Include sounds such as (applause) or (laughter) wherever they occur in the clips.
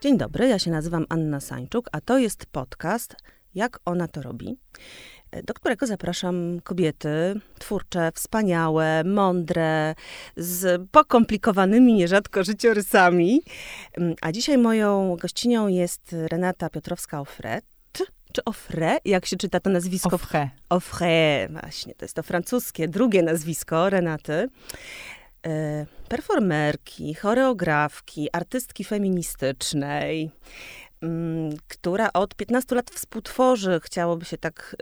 Dzień dobry, ja się nazywam Anna Sańczuk, a to jest podcast Jak ona to robi, do którego zapraszam kobiety twórcze, wspaniałe, mądre, z pokomplikowanymi nierzadko życiorysami. A dzisiaj moją gościnią jest Renata Piotrowska-Ofret. Czy Offre? Jak się czyta to nazwisko? Offre. Offre, właśnie. To jest to francuskie, drugie nazwisko Renaty. E, performerki, choreografki, artystki feministycznej, mm, która od 15 lat współtworzy, chciałoby się tak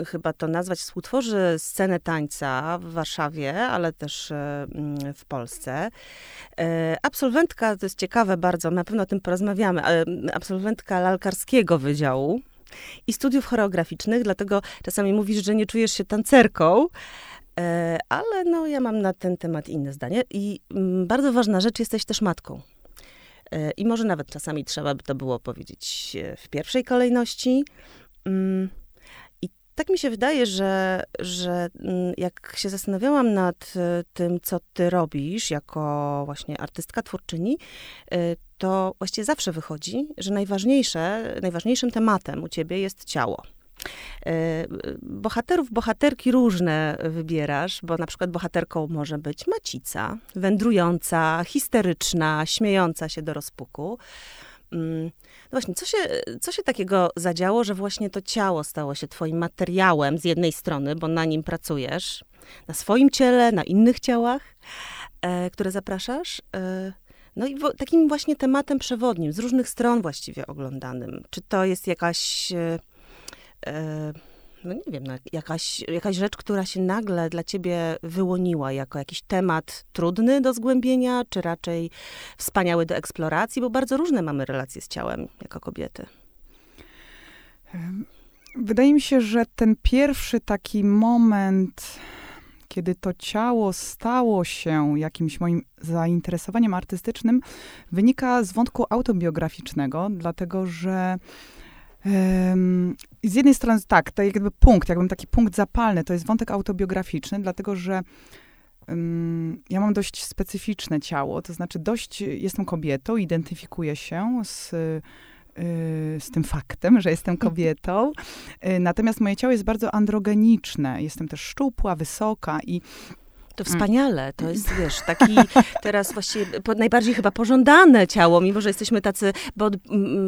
y, chyba to nazwać, współtworzy scenę tańca w Warszawie, ale też y, w Polsce. Absolwentka, to jest ciekawe bardzo, na pewno o tym porozmawiamy, absolwentka lalkarskiego wydziału i studiów choreograficznych, dlatego czasami mówisz, że nie czujesz się tancerką, E, ale no, ja mam na ten temat inne zdanie. I mm, bardzo ważna rzecz, jesteś też matką. E, I może nawet czasami trzeba by to było powiedzieć e, w pierwszej kolejności. Tak mi się wydaje, że, że mm, jak się zastanawiałam nad tym, co ty robisz jako właśnie artystka, twórczyni, to właściwie zawsze wychodzi, że najważniejsze, najważniejszym tematem u ciebie jest ciało. E, bohaterów, bohaterki różne wybierasz, bo na przykład bohaterką może być macica, wędrująca, histeryczna, śmiejąca się do rozpuku. Mm, no właśnie, co się, co się takiego zadziało, że właśnie to ciało stało się twoim materiałem z jednej strony, bo na nim pracujesz, na swoim ciele, na innych ciałach, e, które zapraszasz. E, no i takim właśnie tematem przewodnim, z różnych stron właściwie oglądanym. Czy to jest jakaś e, E, no nie wiem, no jakaś, jakaś rzecz, która się nagle dla ciebie wyłoniła jako jakiś temat trudny do zgłębienia, czy raczej wspaniały do eksploracji, bo bardzo różne mamy relacje z ciałem jako kobiety. Wydaje mi się, że ten pierwszy taki moment, kiedy to ciało stało się jakimś moim zainteresowaniem artystycznym, wynika z wątku autobiograficznego, dlatego że z jednej strony tak, to jakby punkt, jakbym taki punkt zapalny, to jest wątek autobiograficzny, dlatego że um, ja mam dość specyficzne ciało, to znaczy dość, jestem kobietą, identyfikuję się z, y, z tym faktem, że jestem kobietą, y, natomiast moje ciało jest bardzo androgeniczne, jestem też szczupła, wysoka i to wspaniale, to jest, wiesz, taki teraz właściwie najbardziej chyba pożądane ciało, mimo że jesteśmy tacy body,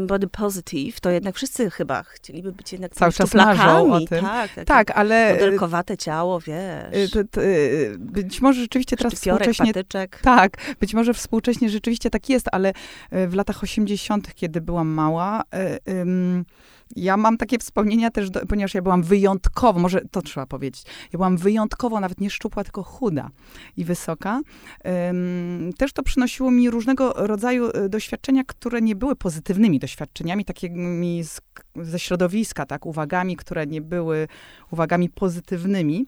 body positive, to jednak wszyscy chyba chcieliby być jednak Cały czas marzą o tym. Tak, tak ale... Modelkowate ciało, wiesz. To, to, być może rzeczywiście teraz współcześnie... patyczek. Tak, być może współcześnie rzeczywiście tak jest, ale e, w latach 80., kiedy byłam mała, y, ja mam takie wspomnienia też, do, ponieważ ja byłam wyjątkowo, może to trzeba powiedzieć, ja byłam wyjątkowo, nawet nie szczupła, tylko chuda i wysoka. Też to przynosiło mi różnego rodzaju e, doświadczenia, które nie były pozytywnymi doświadczeniami, takimi z, ze środowiska, tak, uwagami, które nie były uwagami pozytywnymi.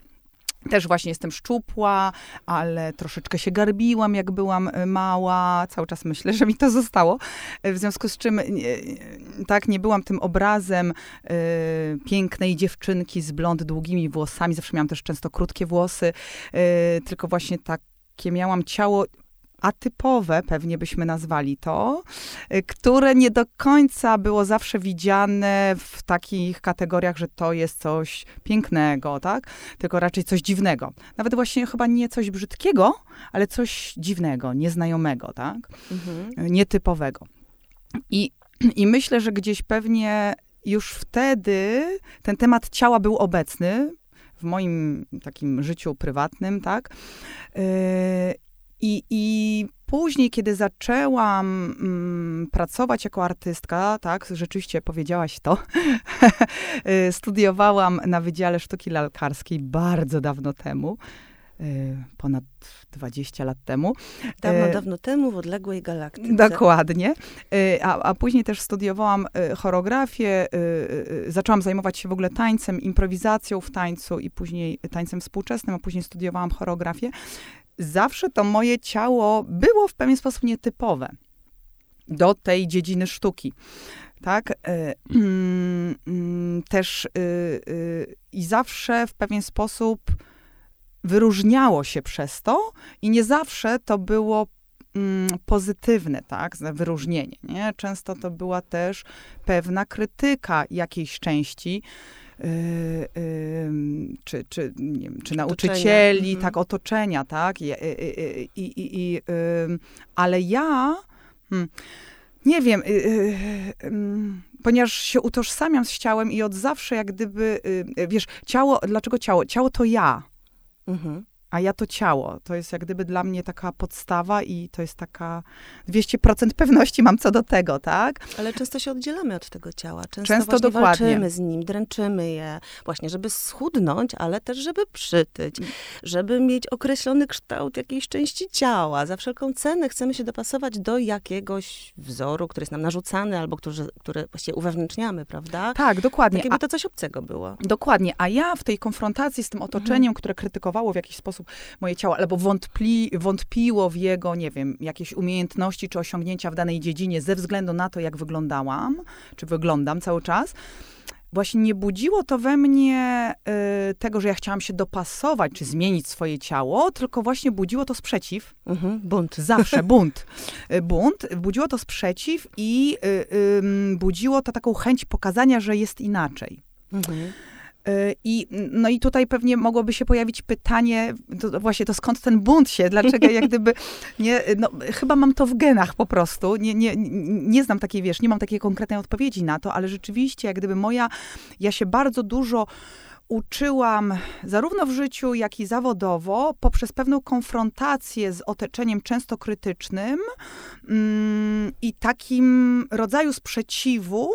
Też właśnie jestem szczupła, ale troszeczkę się garbiłam, jak byłam e, mała. Cały czas myślę, że mi to zostało. E, w związku z czym, tak, nie byłam tym obrazem y, pięknej dziewczynki z blond długimi włosami. Zawsze miałam też często krótkie włosy, y, tylko właśnie takie miałam ciało atypowe, pewnie byśmy nazwali to, y, które nie do końca było zawsze widziane w takich kategoriach, że to jest coś pięknego, tak? Tylko raczej coś dziwnego. Nawet właśnie chyba nie coś brzydkiego, ale coś dziwnego, nieznajomego, tak? Mhm. Y, nietypowego. I, I myślę, że gdzieś pewnie już wtedy ten temat ciała był obecny w moim takim życiu prywatnym, tak? Yy, i, I później, kiedy zaczęłam mm, pracować jako artystka, tak, rzeczywiście powiedziałaś to, (laughs) y, studiowałam na Wydziale Sztuki Lalkarskiej bardzo dawno temu, y, ponad 20 lat temu. Dawno, y, dawno temu w odległej galaktyce. Dokładnie. A, a później też studiowałam choreografię, zaczęłam zajmować się w ogóle tańcem, improwizacją w tańcu i później tańcem współczesnym, a później studiowałam choreografię zawsze to moje ciało było w pewien sposób nietypowe do tej dziedziny sztuki. Tak? E, mm, mm, też y, y, i zawsze w pewien sposób wyróżniało się przez to i nie zawsze to było mm, pozytywne, tak, wyróżnienie, nie? Często to była też pewna krytyka jakiejś części, czy, czy, nie wiem, czy nauczycieli, mhm. tak, otoczenia, tak, i, i, i, i yy, ale ja, hmm, nie wiem, y, y, ponieważ się utożsamiam z ciałem i od zawsze jak gdyby, y, wiesz, ciało, dlaczego ciało? Ciało to ja. Mhm a ja to ciało. To jest jak gdyby dla mnie taka podstawa i to jest taka 200% pewności mam co do tego, tak? Ale często się oddzielamy od tego ciała. Często, często dokładnie. walczymy z nim, dręczymy je, właśnie żeby schudnąć, ale też żeby przytyć, żeby mieć określony kształt jakiejś części ciała. Za wszelką cenę chcemy się dopasować do jakiegoś wzoru, który jest nam narzucany albo który, który właściwie uwewnętrzniamy, prawda? Tak, dokładnie. Tak jakby to coś obcego było. Dokładnie. A ja w tej konfrontacji z tym otoczeniem, mhm. które krytykowało w jakiś sposób moje ciało, albo wątpli, wątpiło w jego, nie wiem, jakieś umiejętności czy osiągnięcia w danej dziedzinie ze względu na to, jak wyglądałam, czy wyglądam cały czas właśnie nie budziło to we mnie y, tego, że ja chciałam się dopasować, czy zmienić swoje ciało, tylko właśnie budziło to sprzeciw. Mhm, bunt. (laughs) Zawsze, bunt. Y, bunt. Budziło to sprzeciw i y, budziło to taką chęć pokazania, że jest inaczej. Mhm. I, no i tutaj pewnie mogłoby się pojawić pytanie, to właśnie to skąd ten bunt się, dlaczego jak gdyby, (laughs) nie, no, chyba mam to w genach po prostu, nie, nie, nie znam takiej, wiesz, nie mam takiej konkretnej odpowiedzi na to, ale rzeczywiście jak gdyby moja, ja się bardzo dużo uczyłam zarówno w życiu, jak i zawodowo poprzez pewną konfrontację z otoczeniem często krytycznym mm, i takim rodzaju sprzeciwu,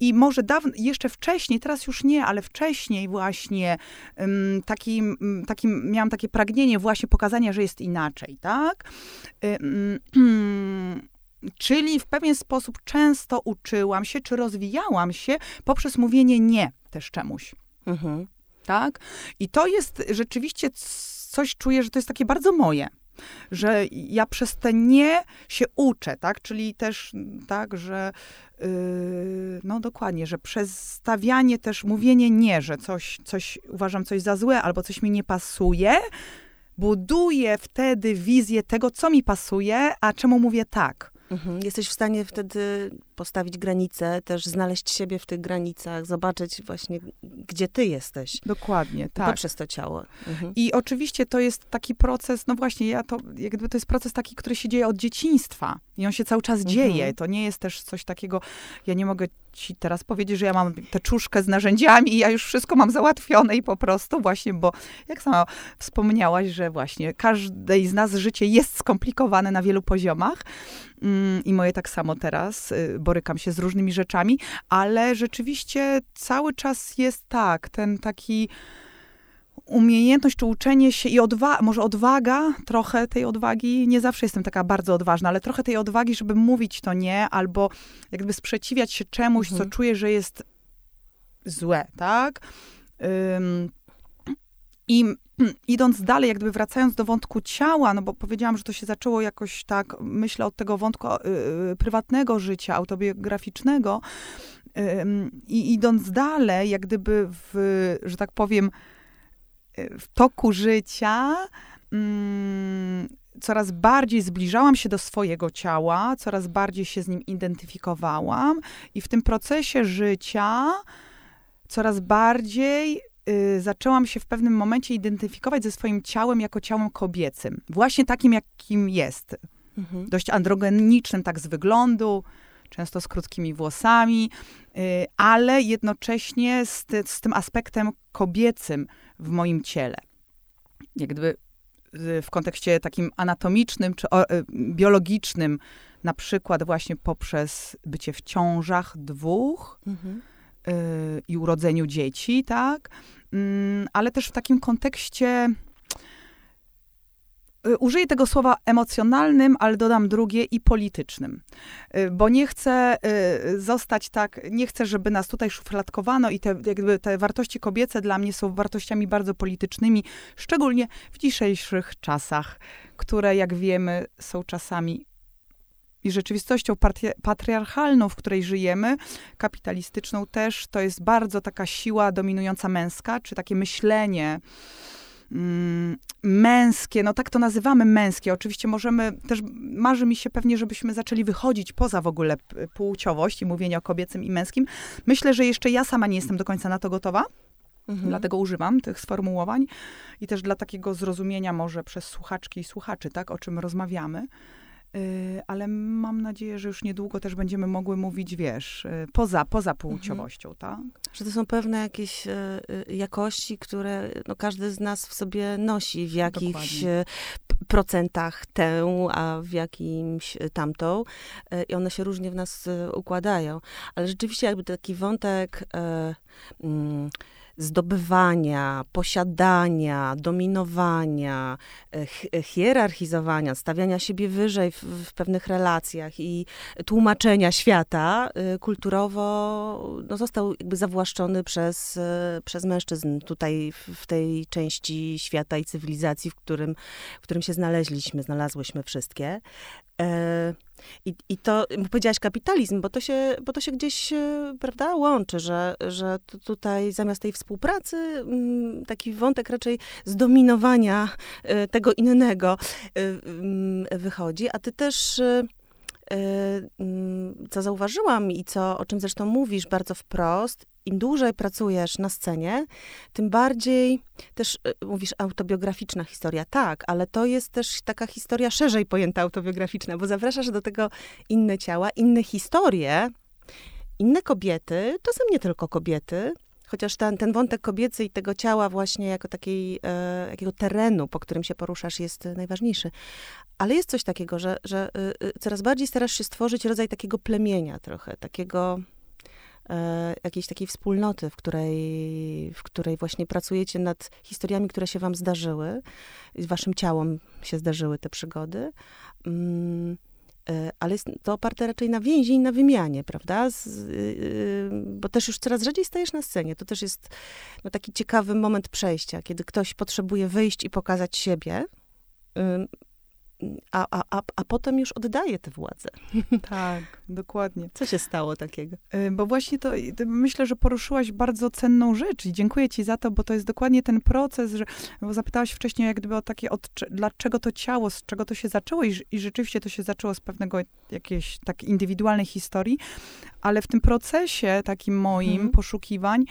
i może dawno, jeszcze wcześniej, teraz już nie, ale wcześniej właśnie um, takim, takim, miałam takie pragnienie właśnie pokazania, że jest inaczej, tak? Um, (clears throat) czyli w pewien sposób często uczyłam się, czy rozwijałam się poprzez mówienie nie też czemuś. Mhm. Tak? I to jest rzeczywiście coś, czuję, że to jest takie bardzo moje że ja przez te nie się uczę, tak? Czyli też tak, że no dokładnie, że przez stawianie też, mówienie nie, że coś, coś uważam coś za złe albo coś mi nie pasuje, buduje wtedy wizję tego, co mi pasuje, a czemu mówię tak. Mhm. Jesteś w stanie wtedy postawić granice, też znaleźć siebie w tych granicach, zobaczyć właśnie, gdzie ty jesteś. Dokładnie, tak. Poprzez to ciało. Mhm. I oczywiście to jest taki proces, no właśnie, ja to, jakby to jest proces taki, który się dzieje od dzieciństwa. I on się cały czas dzieje. Mhm. To nie jest też coś takiego, ja nie mogę ci teraz powiedzieć, że ja mam tę czuszkę z narzędziami i ja już wszystko mam załatwione i po prostu właśnie, bo jak sama wspomniałaś, że właśnie każdej z nas życie jest skomplikowane na wielu poziomach mm, i moje tak samo teraz, y, borykam się z różnymi rzeczami, ale rzeczywiście cały czas jest tak, ten taki umiejętność czy uczenie się i odwa może odwaga, trochę tej odwagi, nie zawsze jestem taka bardzo odważna, ale trochę tej odwagi, żeby mówić to nie, albo jakby sprzeciwiać się czemuś, mhm. co czuję, że jest złe, tak? Um, I (clears throat) idąc dalej, jakby wracając do wątku ciała, no bo powiedziałam, że to się zaczęło jakoś tak, myślę, od tego wątku y, prywatnego życia, autobiograficznego. I idąc dalej, jak gdyby w, że tak powiem, w toku życia mm, coraz bardziej zbliżałam się do swojego ciała, coraz bardziej się z nim identyfikowałam i w tym procesie życia coraz bardziej y, zaczęłam się w pewnym momencie identyfikować ze swoim ciałem jako ciałem kobiecym. Właśnie takim, jakim jest. Mhm. Dość androgenicznym, tak z wyglądu, często z krótkimi włosami, y, ale jednocześnie z, ty, z tym aspektem kobiecym w moim ciele. Jak gdyby y, w kontekście takim anatomicznym czy y, biologicznym, na przykład właśnie poprzez bycie w ciążach dwóch mhm. y, i urodzeniu dzieci, tak? Mm, ale też w takim kontekście Y, użyję tego słowa emocjonalnym, ale dodam drugie i politycznym. Y, bo nie chcę y, zostać tak, nie chcę, żeby nas tutaj szufladkowano i te, jakby te wartości kobiece dla mnie są wartościami bardzo politycznymi, szczególnie w dzisiejszych czasach, które, jak wiemy, są czasami i rzeczywistością patriarchalną, w której żyjemy, kapitalistyczną też, to jest bardzo taka siła dominująca męska, czy takie myślenie, męskie, no tak to nazywamy męskie. Oczywiście możemy, też marzy mi się pewnie, żebyśmy zaczęli wychodzić poza w ogóle płciowość i mówienie o kobiecym i męskim. Myślę, że jeszcze ja sama nie jestem do końca na to gotowa. Mhm. Dlatego używam tych sformułowań i też dla takiego zrozumienia może przez słuchaczki i słuchaczy, tak, o czym rozmawiamy. Y, ale mam nadzieję, że już niedługo też będziemy mogły mówić, wiesz, y, poza, poza mhm. płciowością, tak? Że to są pewne jakieś y, jakości, które no, każdy z nas w sobie nosi, w jakichś Dokładnie. procentach tę, a w jakimś tamtą. I one się różnie w nas układają. Ale rzeczywiście jakby taki wątek... Mm, zdobywania, posiadania, dominowania, e, hierarchizowania, stawiania siebie wyżej w, w, pewnych relacjach i tłumaczenia świata e, kulturowo no, został jakby zawłaszczony przez, e, przez mężczyzn tutaj w, w tej części świata i cywilizacji, w którym, w którym się znaleźliśmy, znalazłyśmy wszystkie. I, I to, powiedziałaś kapitalizm, bo to się, bo to się gdzieś, e, prawda, łączy, że, że tutaj zamiast tej współpracy mm, taki wątek raczej zdominowania e, tego innego e, mm, wychodzi, a ty też co zauważyłam i co, o czym zresztą mówisz bardzo wprost, im dłużej pracujesz na scenie, tym bardziej też y, mówisz autobiograficzna historia. Tak, ale to jest też taka historia szerzej pojęta autobiograficzna, bo zapraszasz do tego inne ciała, inne historie, inne kobiety. Są nie tylko kobiety, chociaż ten, ten wątek kobiecy i tego ciała właśnie jako takiej, e, jakiego terenu, po którym się poruszasz, jest najważniejszy. Ale jest coś takiego, że, że y, y, coraz bardziej starasz się stworzyć rodzaj takiego plemienia trochę, takiego e, jakiejś takiej wspólnoty, w której, w której właśnie pracujecie nad historiami, które się wam zdarzyły, waszym ciałom się zdarzyły te przygody. Mm, e, ale jest to oparte raczej na więzi i na wymianie, prawda? Z, yy, bo też już coraz rzadziej stajesz na scenie. To też jest no, taki ciekawy moment przejścia, kiedy ktoś potrzebuje wyjść i pokazać siebie, a, a, a, a potem już oddaje tę władzę. (laughs) Tak, dokładnie. Co się stało takiego? Y, bo właśnie to, myślę, że poruszyłaś bardzo cenną rzecz i dziękuję ci za to, bo to jest dokładnie ten proces, że, bo zapytałaś wcześniej jak gdyby o takie, od, dlaczego to ciało, z czego to się zaczęło i, i rzeczywiście to się zaczęło z pewnego jakiejś tak indywidualnej historii, ale w tym procesie takim moim hmm. poszukiwań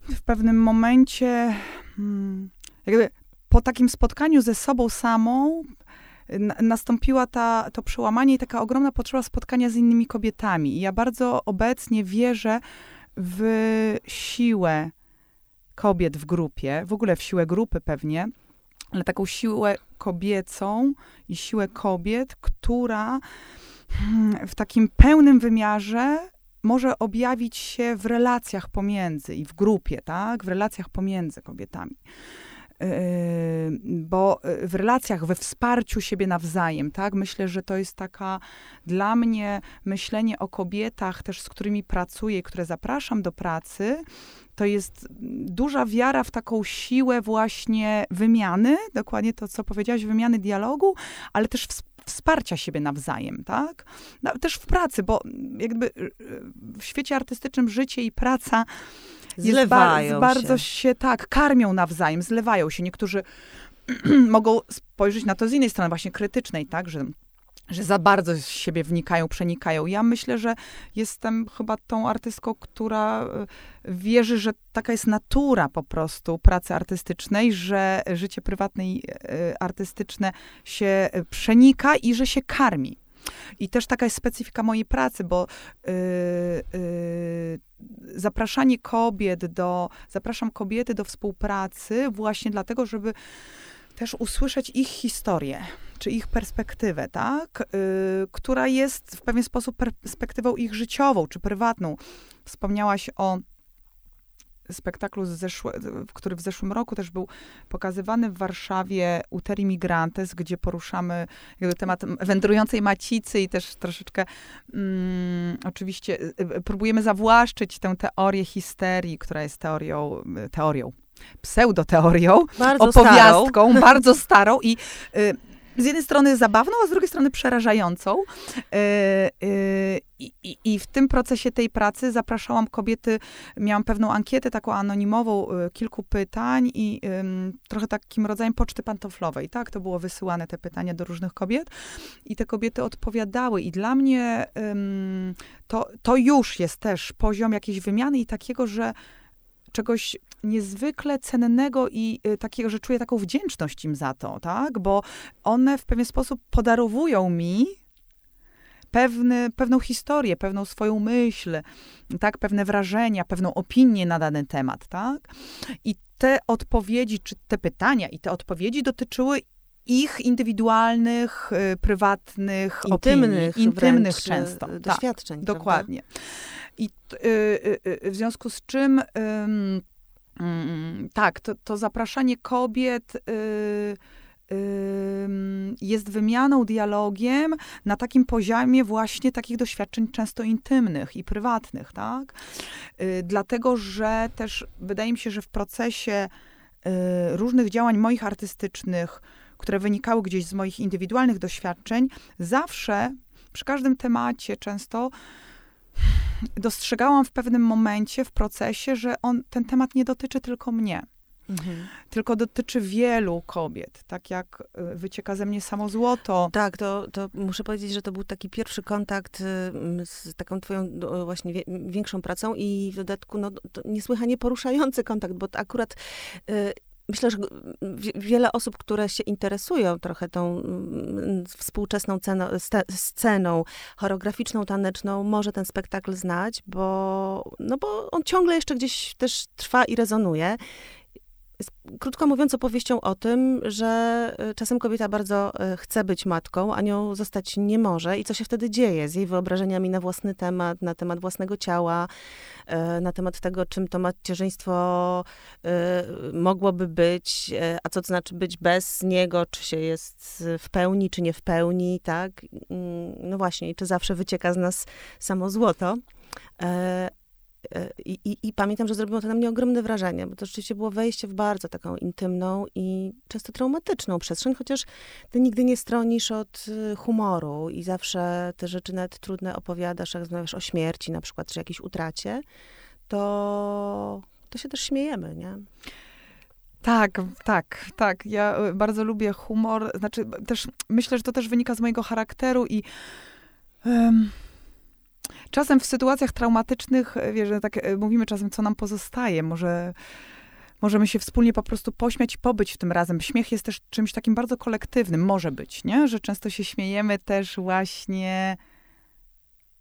w pewnym momencie hmm, jakby po takim spotkaniu ze sobą samą nastąpiła ta, to przełamanie i taka ogromna potrzeba spotkania z innymi kobietami. I ja bardzo obecnie wierzę w siłę kobiet w grupie, w ogóle w siłę grupy pewnie, ale taką siłę kobiecą i siłę kobiet, która hmm, w takim pełnym wymiarze może objawić się w relacjach pomiędzy i w grupie, tak? W relacjach pomiędzy kobietami. Yy, bo w relacjach, we wsparciu siebie nawzajem, tak? Myślę, że to jest taka dla mnie myślenie o kobietach też, z którymi pracuję, które zapraszam do pracy, to jest duża wiara w taką siłę właśnie wymiany, dokładnie to, co powiedziałaś, wymiany dialogu, ale też wsparcia siebie nawzajem, tak? No, też w pracy, bo jakby y, w świecie artystycznym życie i praca Zlewają ba bardzo się. się tak, karmią nawzajem, zlewają się. Niektórzy (clears throat) mogą spojrzeć na to z innej strony, właśnie krytycznej, tak, że że za bardzo z siebie wnikają, przenikają. Ja myślę, że jestem chyba tą artystką, która e, wierzy, że taka jest natura po prostu pracy artystycznej, że życie prywatne i e, artystyczne się przenika i że się karmi. I też taka jest specyfika mojej pracy, bo yy, yy, zapraszanie kobiet do, zapraszam kobiety do współpracy właśnie dlatego, żeby też usłyszeć ich historię, czy ich perspektywę, tak? Yy, która jest w pewien sposób perspektywą ich życiową, czy prywatną. Wspomniałaś o spektaklu, zeszłe, który w zeszłym roku też był pokazywany w Warszawie Uteri Migrantes, gdzie poruszamy jakby temat wędrującej macicy i też troszeczkę mm, oczywiście y, y, próbujemy zawłaszczyć tę teorię histerii, która jest teorią, teorią pseudoteorią, bardzo opowiastką, starą. (laughs) bardzo starą i y, z jednej strony zabawną, a z drugiej strony przerażającą. I, i, I, w tym procesie tej pracy zapraszałam kobiety, miałam pewną ankietę taką anonimową, kilku pytań i trochę takim rodzajem poczty pantoflowej, tak? To było wysyłane te pytania do różnych kobiet i te kobiety odpowiadały i dla mnie to, to już jest też poziom jakiejś wymiany i takiego, że czegoś niezwykle cennego i y, takiego, że czuję taką wdzięczność im za to, tak? Bo one w pewien sposób podarowują mi pewny, pewną historię, pewną swoją myśl, tak? Pewne wrażenia, pewną opinię na dany temat, tak? I te odpowiedzi, czy te pytania i te odpowiedzi dotyczyły ich indywidualnych, y, prywatnych, intymnych, opinii, intymnych y, często. Doświadczeń. Tak, dokładnie. I y, y, y, w związku z czym tak, to, to zapraszanie kobiet jest wymianą, dialogiem na takim poziomie właśnie takich doświadczeń często intymnych i prywatnych, tak? Dlatego, że też wydaje mi się, że w procesie różnych działań moich artystycznych, które wynikały gdzieś z moich indywidualnych doświadczeń, zawsze przy każdym temacie często dostrzegałam w pewnym momencie w procesie, że on, ten temat nie dotyczy tylko mnie. Mhm. Tylko dotyczy wielu kobiet, tak jak y, wycieka ze mnie samo złoto. Tak, to, to muszę powiedzieć, że to był taki pierwszy kontakt y, z taką twoją właśnie większą pracą i w dodatku no, niesłychanie poruszający kontakt, bo akurat y, myślę, że wiele osób, które się interesują trochę tą mm, współczesną sceną choreograficzną, taneczną, może ten spektakl znać, bo, no bo on ciągle jeszcze gdzieś też trwa i rezonuje jest, krótko mówiąc, opowieścią o tym, że e, czasem kobieta bardzo e, chce być matką, a nią zostać nie może i co się wtedy dzieje z jej wyobrażeniami na własny temat, na temat własnego ciała, e, na temat tego, czym to macierzyństwo mogłoby być, a co to znaczy być bez niego, czy się jest w pełni, czy nie w pełni, tak? Mm, no właśnie, czy zawsze wycieka z nas samo złoto. I, i, I, pamiętam, że zrobiło to na mnie ogromne wrażenie, bo to rzeczywiście było wejście w bardzo taką intymną i często traumatyczną przestrzeń, chociaż ty nigdy nie stronisz od y, humoru i zawsze te rzeczy nawet trudne opowiadasz, jak rozmawiasz o śmierci na przykład, czy jakiejś utracie, to, to się też śmiejemy, nie? Tak, tak, tak. Ja y, bardzo lubię humor. Znaczy, też myślę, że to też wynika z mojego charakteru i. Um, czasem w sytuacjach traumatycznych, e, wiesz, tak e, mówimy czasem, co nam pozostaje. Może możemy się wspólnie po prostu pośmiać i pobyć w tym razem. Śmiech jest też czymś takim bardzo kolektywnym, może być, nie? Że często się śmiejemy też właśnie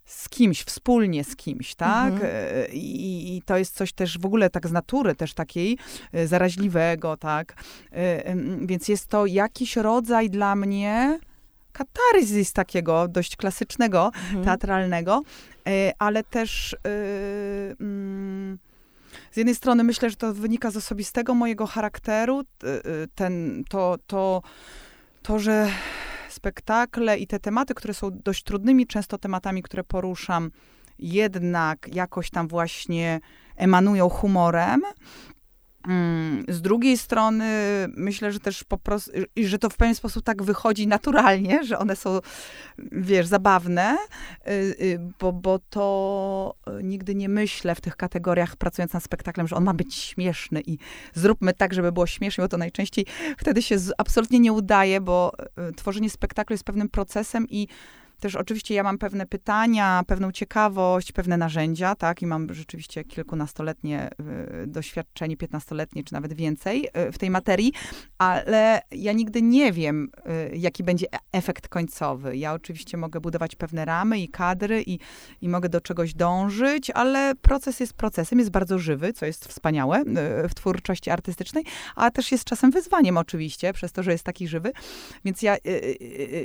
z kimś, wspólnie z kimś, tak? Mhm. E, I, I, to jest coś też w ogóle tak z natury też takiej zaraźliwego, tak? Więc jest to jakiś rodzaj dla mnie katarzis takiego dość klasycznego, mhm. teatralnego, ale też e, mm, z jednej strony myślę, że to wynika z osobistego mojego charakteru, e, ten, to, to, to, że spektakle i te tematy, które są dość trudnymi często tematami, które poruszam, jednak jakoś tam właśnie emanują humorem, z drugiej strony myślę, że też po prostu, że to w pewien sposób tak wychodzi naturalnie, że one są, wiesz, zabawne, y, y, bo, bo to nigdy nie myślę w tych kategoriach pracując nad spektaklem, że on ma być śmieszny i zróbmy tak, żeby było śmiesznie, bo to najczęściej wtedy się absolutnie nie udaje, bo y, tworzenie spektaklu jest pewnym procesem i też oczywiście ja mam pewne pytania, pewną ciekawość, pewne narzędzia, tak, i mam rzeczywiście kilkunastoletnie y, doświadczenie, piętnastoletnie, czy nawet więcej y, w tej materii, ale ja nigdy nie wiem, y, jaki będzie e, efekt końcowy. Ja oczywiście mogę budować pewne ramy i kadry i, i mogę do czegoś dążyć, ale proces jest procesem, jest bardzo żywy, co jest wspaniałe w twórczości artystycznej, a też jest czasem wyzwaniem oczywiście, przez to, że jest taki żywy. Więc ja,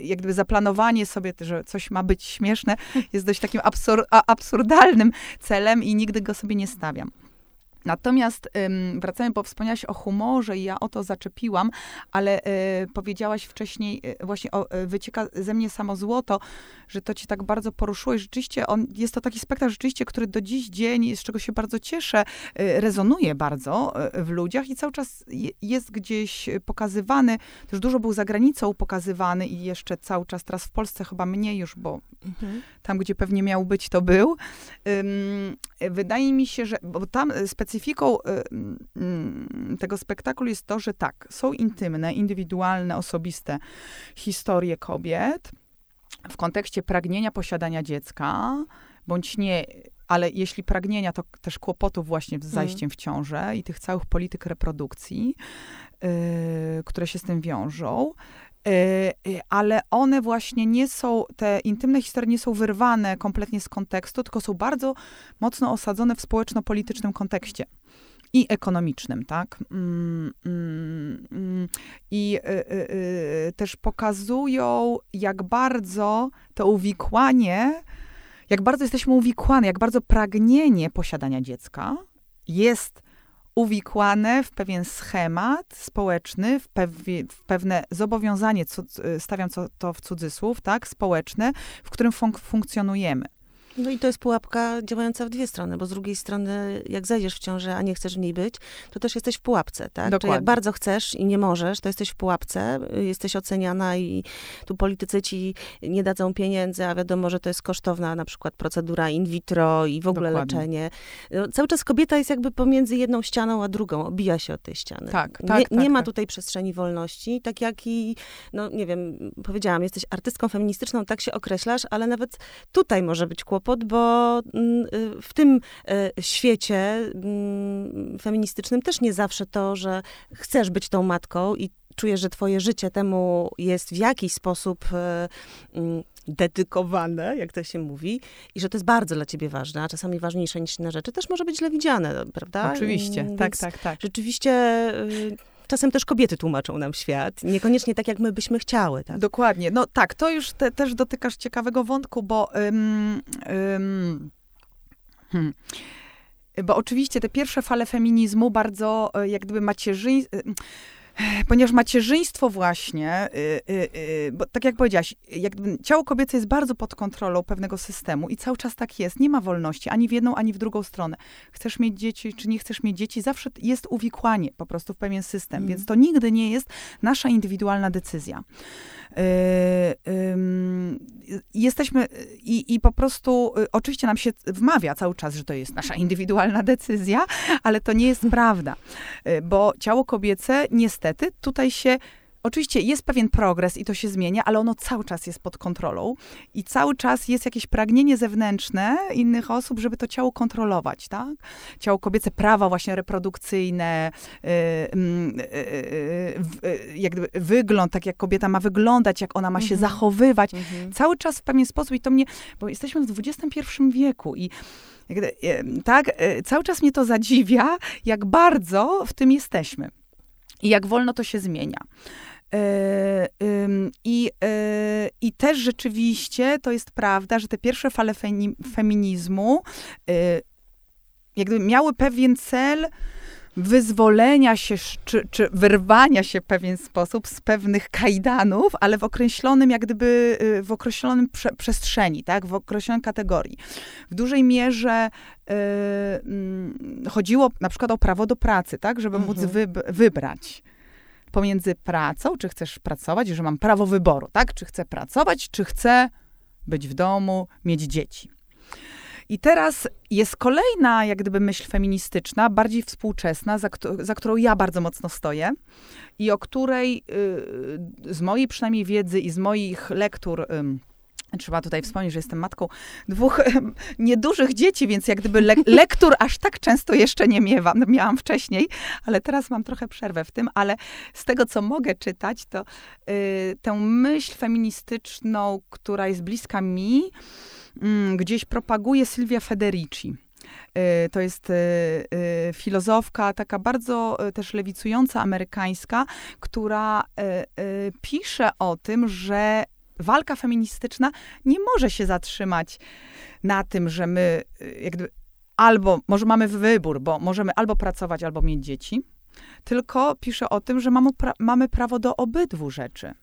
jak gdyby zaplanowanie sobie, że coś ma być śmieszne, jest dość takim absur absurdalnym celem i nigdy go sobie nie stawiam. Natomiast wracając, bo wspomniałaś o humorze i ja o to zaczepiłam, ale y, powiedziałaś wcześniej y, właśnie o y, wycieka ze mnie samo złoto, że to cię tak bardzo poruszyło i rzeczywiście on, jest to taki spektakl rzeczywiście, który do dziś dzień, z czego się bardzo cieszę, rezonuje bardzo w ludziach i cały czas jest gdzieś pokazywany, też dużo był za granicą pokazywany i jeszcze cały czas teraz w Polsce chyba mniej już, bo mhm. tam, gdzie pewnie miał być, to był. Wydaje mi się, że, bo tam specyfiką tego spektaklu jest to, że tak, są intymne, indywidualne, osobiste historie kobiet w kontekście pragnienia posiadania dziecka, bądź nie, ale jeśli pragnienia, to też kłopotów właśnie z zajściem w ciążę i tych całych polityk reprodukcji, yy, które się z tym wiążą. Yy, ale one właśnie nie są, te intymne historie nie są wyrwane kompletnie z kontekstu, tylko są bardzo mocno osadzone w społeczno-politycznym kontekście i ekonomicznym, tak? Mm, mm, mm. I y, y, y, też pokazują, jak bardzo to uwikłanie, jak bardzo jesteśmy uwikłane, jak bardzo pragnienie posiadania dziecka jest uwikłane w pewien schemat społeczny, w, w pewne zobowiązanie, stawiam to w cudzysłów, tak, społeczne, w którym fun funkcjonujemy. No i to jest pułapka działająca w dwie strony, bo z drugiej strony, jak zajdziesz w ciążę, a nie chcesz w niej być, to też jesteś w pułapce, tak? Dokładnie. Czyli jak bardzo chcesz i nie możesz, to jesteś w pułapce, jesteś oceniana i tu politycy ci nie dadzą pieniędzy, a wiadomo, że to jest kosztowna na przykład procedura in vitro i w ogóle Dokładnie. leczenie. No, cały czas kobieta jest jakby pomiędzy jedną ścianą a drugą, obija się od tej ściany. Tak, tak, nie, tak, nie ma tak. tutaj przestrzeni wolności, tak jak i, no nie wiem, powiedziałam, jesteś artystką feministyczną, tak się określasz, ale nawet tutaj może być kłopot, kłopot, bo mm, y, w tym y, świecie mm, feministycznym też nie zawsze to, że chcesz być tą matką i czujesz, że twoje życie temu jest w jakiś sposób y, mm, dedykowane, jak to się mówi, i że to jest bardzo dla ciebie ważne, a czasami ważniejsze niż inne rzeczy, też może być źle widziane, prawda? Oczywiście, Więc tak, tak, tak. Rzeczywiście czasem też kobiety tłumaczą nam świat, niekoniecznie tak, jak my byśmy chciały. Tak? Dokładnie. No tak, to już te, też dotykasz ciekawego wątku, bo... Um, um, hmm. Bo oczywiście te pierwsze fale feminizmu bardzo e, jak gdyby macierzyństwo ponieważ macierzyństwo właśnie, y, y, y, bo tak jak powiedziałaś, jakby ciało kobiece jest bardzo pod kontrolą pewnego systemu i cały czas tak jest. Nie ma wolności ani w jedną, ani w drugą stronę. Chcesz mieć dzieci, czy nie chcesz mieć dzieci, zawsze jest uwikłanie po prostu w pewien system, mm. więc to nigdy nie jest nasza indywidualna decyzja. Yy, jesteśmy i, i po prostu, y, oczywiście nam się wmawia cały czas, że to jest nasza indywidualna decyzja, ale to nie jest (laughs) prawda, y, bo ciało kobiece niestety tutaj się Oczywiście jest pewien progres i to się zmienia, ale ono cały czas jest pod kontrolą i cały czas jest jakieś pragnienie zewnętrzne innych osób, żeby to ciało kontrolować, tak? Ciało kobiece, prawa właśnie reprodukcyjne, yy, yy, yy, jak gdyby wygląd, tak jak kobieta ma wyglądać, jak ona ma się mhm. zachowywać. Mhm. Cały czas w pewien sposób i to mnie, bo jesteśmy w XXI wieku i tak, y, cały czas mnie to zadziwia, jak bardzo w tym jesteśmy. I jak wolno to się zmienia. E, I, e, I też rzeczywiście to jest prawda, że te pierwsze fale feminizmu jakby miały pewien cel wyzwolenia się, czy, czy wyrwania się w pewien sposób z pewnych kajdanów, ale w określonym, jak gdyby, w określonym prze, przestrzeni, tak, w określonej kategorii. W dużej mierze y, chodziło na przykład o prawo do pracy, tak, żeby mhm. móc wy, wybrać pomiędzy pracą, czy chcesz pracować, że mam prawo wyboru, tak? Czy chcę pracować, czy chcę być w domu, mieć dzieci. I teraz jest kolejna, jak gdyby, myśl feministyczna, bardziej współczesna, za, za którą ja bardzo mocno stoję i o której y, z mojej przynajmniej wiedzy i z moich lektur. Y, Trzeba tutaj wspomnieć, że jestem matką dwóch niedużych dzieci, więc jak gdyby le (laughs) lektur aż tak często jeszcze nie miewam. Miałam wcześniej, ale teraz mam trochę przerwę w tym, ale z tego, co mogę czytać, to y, tę myśl feministyczną, która jest bliska mi, y, gdzieś propaguje Sylwia Federici. Y, to jest y, filozofka, taka bardzo też lewicująca amerykańska, która pisze o tym, że walka feministyczna nie może się zatrzymać na tym, że my y, albo, może mamy wybór, bo możemy albo pracować, albo mieć dzieci, tylko pisze o tym, że mamy, pra mamy prawo do obydwu rzeczy.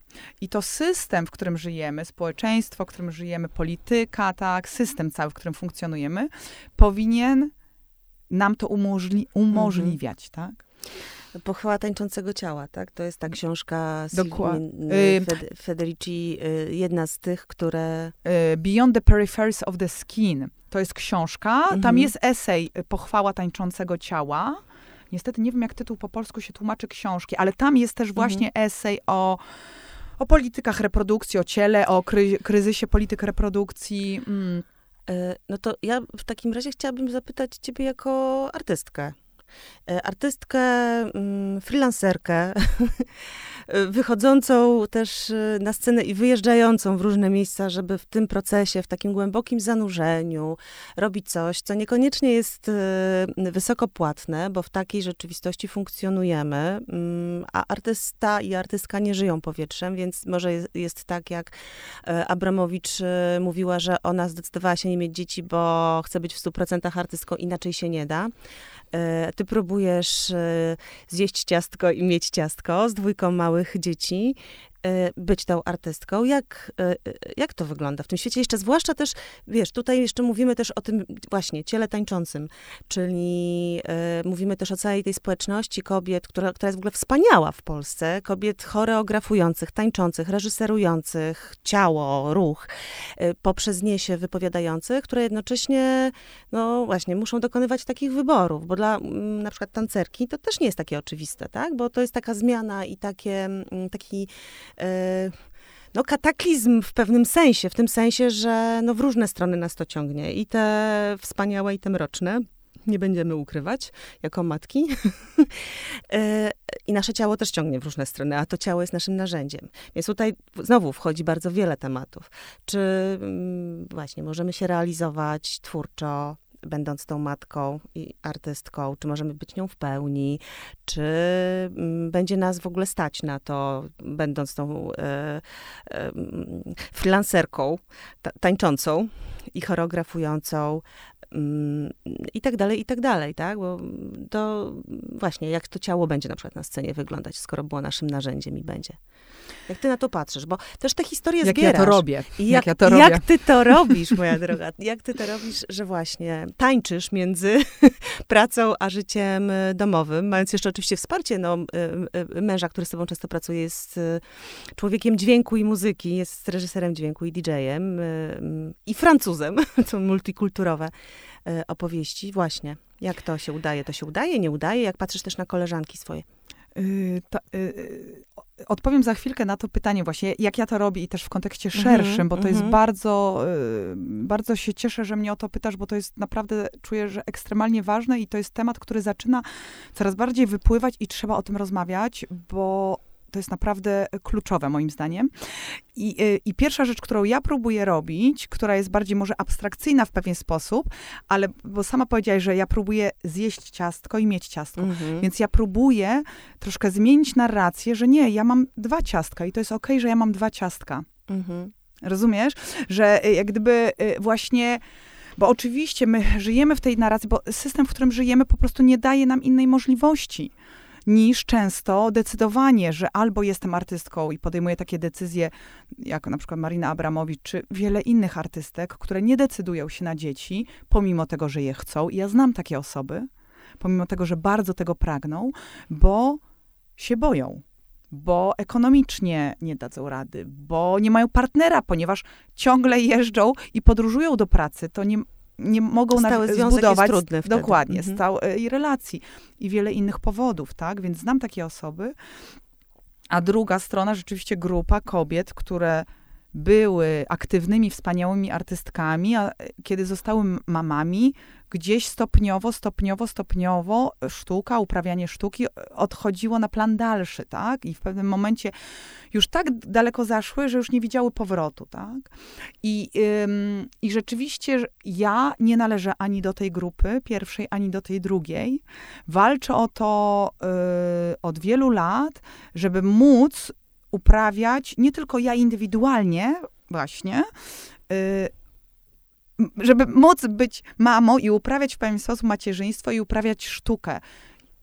I to system, w którym żyjemy, społeczeństwo, w którym żyjemy, polityka, tak, system cały, w którym funkcjonujemy, powinien nam to umożli umożliwiać, mhm. tak? Pochwała tańczącego ciała, tak? To jest ta książka Dokładnie. Federici, y, jedna z tych, które... Y, Beyond the Peripheries of the Skin. To jest książka, mhm. tam jest esej y, Pochwała tańczącego ciała. Niestety nie wiem, jak tytuł po polsku się tłumaczy książki, ale tam jest też właśnie mhm. esej o o politykach reprodukcji, o ciele, o kry kryzysie polityk reprodukcji. Mm. No to ja w takim razie chciałabym zapytać ciebie jako artystkę. E, artystkę, mm, freelancerkę, (laughs) wychodzącą też e, na scenę i wyjeżdżającą w różne miejsca, żeby w tym procesie, w takim głębokim zanurzeniu robić coś, co niekoniecznie jest e, wysoko płatne, bo w takiej rzeczywistości funkcjonujemy, mm, a artysta i artystka nie żyją powietrzem, więc może jest, tak, jak Abramowicz mówiła, że ona zdecydowała się nie mieć dzieci, bo chce być w 100% artystką, inaczej się nie da. E, ty próbujesz e, zjeść ciastko i mieć ciastko z dwójką małych dzieci. E, być tą artystką. Jak, e, e, jak to wygląda w tym świecie? Jeszcze zwłaszcza też, wiesz, tutaj jeszcze mówimy też o tym właśnie ciele tańczącym, czyli mówimy też o całej tej społeczności kobiet, która, która jest w ogóle wspaniała w Polsce, kobiet choreografujących, tańczących, reżyserujących, ciało, ruch, poprzez nie się wypowiadających, które jednocześnie, no właśnie, muszą dokonywać takich wyborów, bo dla na przykład tancerki to też nie jest takie oczywiste, tak? Bo to jest taka zmiana i takie, taki E, no, kataklizm w pewnym sensie, w tym sensie, że no, w różne strony nas to ciągnie. I te wspaniałe, i te mroczne. Nie będziemy ukrywać, jako matki. E, (laughs) I nasze ciało też ciągnie w różne strony, a to ciało jest naszym narzędziem. Więc tutaj znowu wchodzi bardzo wiele tematów. Czy mm, właśnie możemy się realizować twórczo, będąc tą matką i artystką, czy możemy być nią w pełni, czy mm, będzie nas w ogóle stać na to, będąc tą e, e, freelancerką, ta, tańczącą i choreografującą, mm, i tak dalej, i tak dalej, tak? Bo to właśnie, jak to ciało będzie na przykład na scenie wyglądać, skoro było naszym narzędziem i będzie. Jak ty na to patrzysz? Bo też te historie jak zbierasz. Ja to robię. I jak, jak, ja to robię. jak ty to robisz, moja droga? (laughs) Jak ty to robisz, że właśnie tańczysz między (laughs) pracą a życiem e, domowym, mając jeszcze oczywiście wsparcie no, e, e, męża, który z tobą często pracuje, jest człowiekiem dźwięku i muzyki, jest reżyserem dźwięku i DJ-em i Francuzem. (laughs) To multikulturowe opowieści. Właśnie. Jak to się udaje? To się udaje, nie udaje? Jak patrzysz też na koleżanki swoje? Yy, ta, yy, odpowiem za chwilkę na to pytanie właśnie, jak ja to robię i też w kontekście mhm, szerszym, bo to jest mhm. bardzo, yy, bardzo się cieszę, że mnie o to pytasz, bo to jest naprawdę, czuję, że ekstremalnie ważne i to jest temat, który zaczyna coraz bardziej wypływać i trzeba o tym rozmawiać, bo to jest naprawdę kluczowe moim zdaniem. I, y, I, pierwsza rzecz, którą ja próbuję robić, która jest bardziej może abstrakcyjna w pewien sposób, ale bo sama powiedziałaś, że ja próbuję zjeść ciastko i mieć ciastko. Mhm. Więc ja próbuję troszkę zmienić narrację, że nie, ja mam dwa ciastka i to jest okej, okay, że ja mam dwa ciastka. Mhm. Rozumiesz? Że y, jak gdyby właśnie. Bo oczywiście my żyjemy w tej narracji, bo system, w którym żyjemy, po prostu nie daje nam innej możliwości niż często decydowanie, że albo jestem artystką i podejmuję takie decyzje, jak na przykład Marina Abramowicz, czy wiele innych artystek, które nie decydują się na dzieci, pomimo tego, że je chcą. I ja znam takie osoby, pomimo tego, że bardzo tego pragną, bo się boją bo ekonomicznie nie dadzą rady, bo nie mają partnera, ponieważ ciągle jeżdżą i podróżują do pracy. To nie, nie mogą Stały na, zbudować trudny dokładnie mhm. stałej relacji i wiele innych powodów, tak? Więc znam takie osoby. A druga strona, rzeczywiście grupa kobiet, które były aktywnymi, wspaniałymi artystkami, a kiedy zostały mamami, gdzieś stopniowo, stopniowo, stopniowo sztuka, uprawianie sztuki odchodziło na plan dalszy, tak? I w pewnym momencie już tak daleko zaszły, że już nie widziały powrotu, tak? I, ym, i rzeczywiście ja nie należę ani do tej grupy pierwszej, ani do tej drugiej. Walczę o to yy, od wielu lat, żeby móc uprawiać, nie tylko ja indywidualnie, właśnie, yy, żeby móc być mamą i uprawiać w pewien sposób macierzyństwo i uprawiać sztukę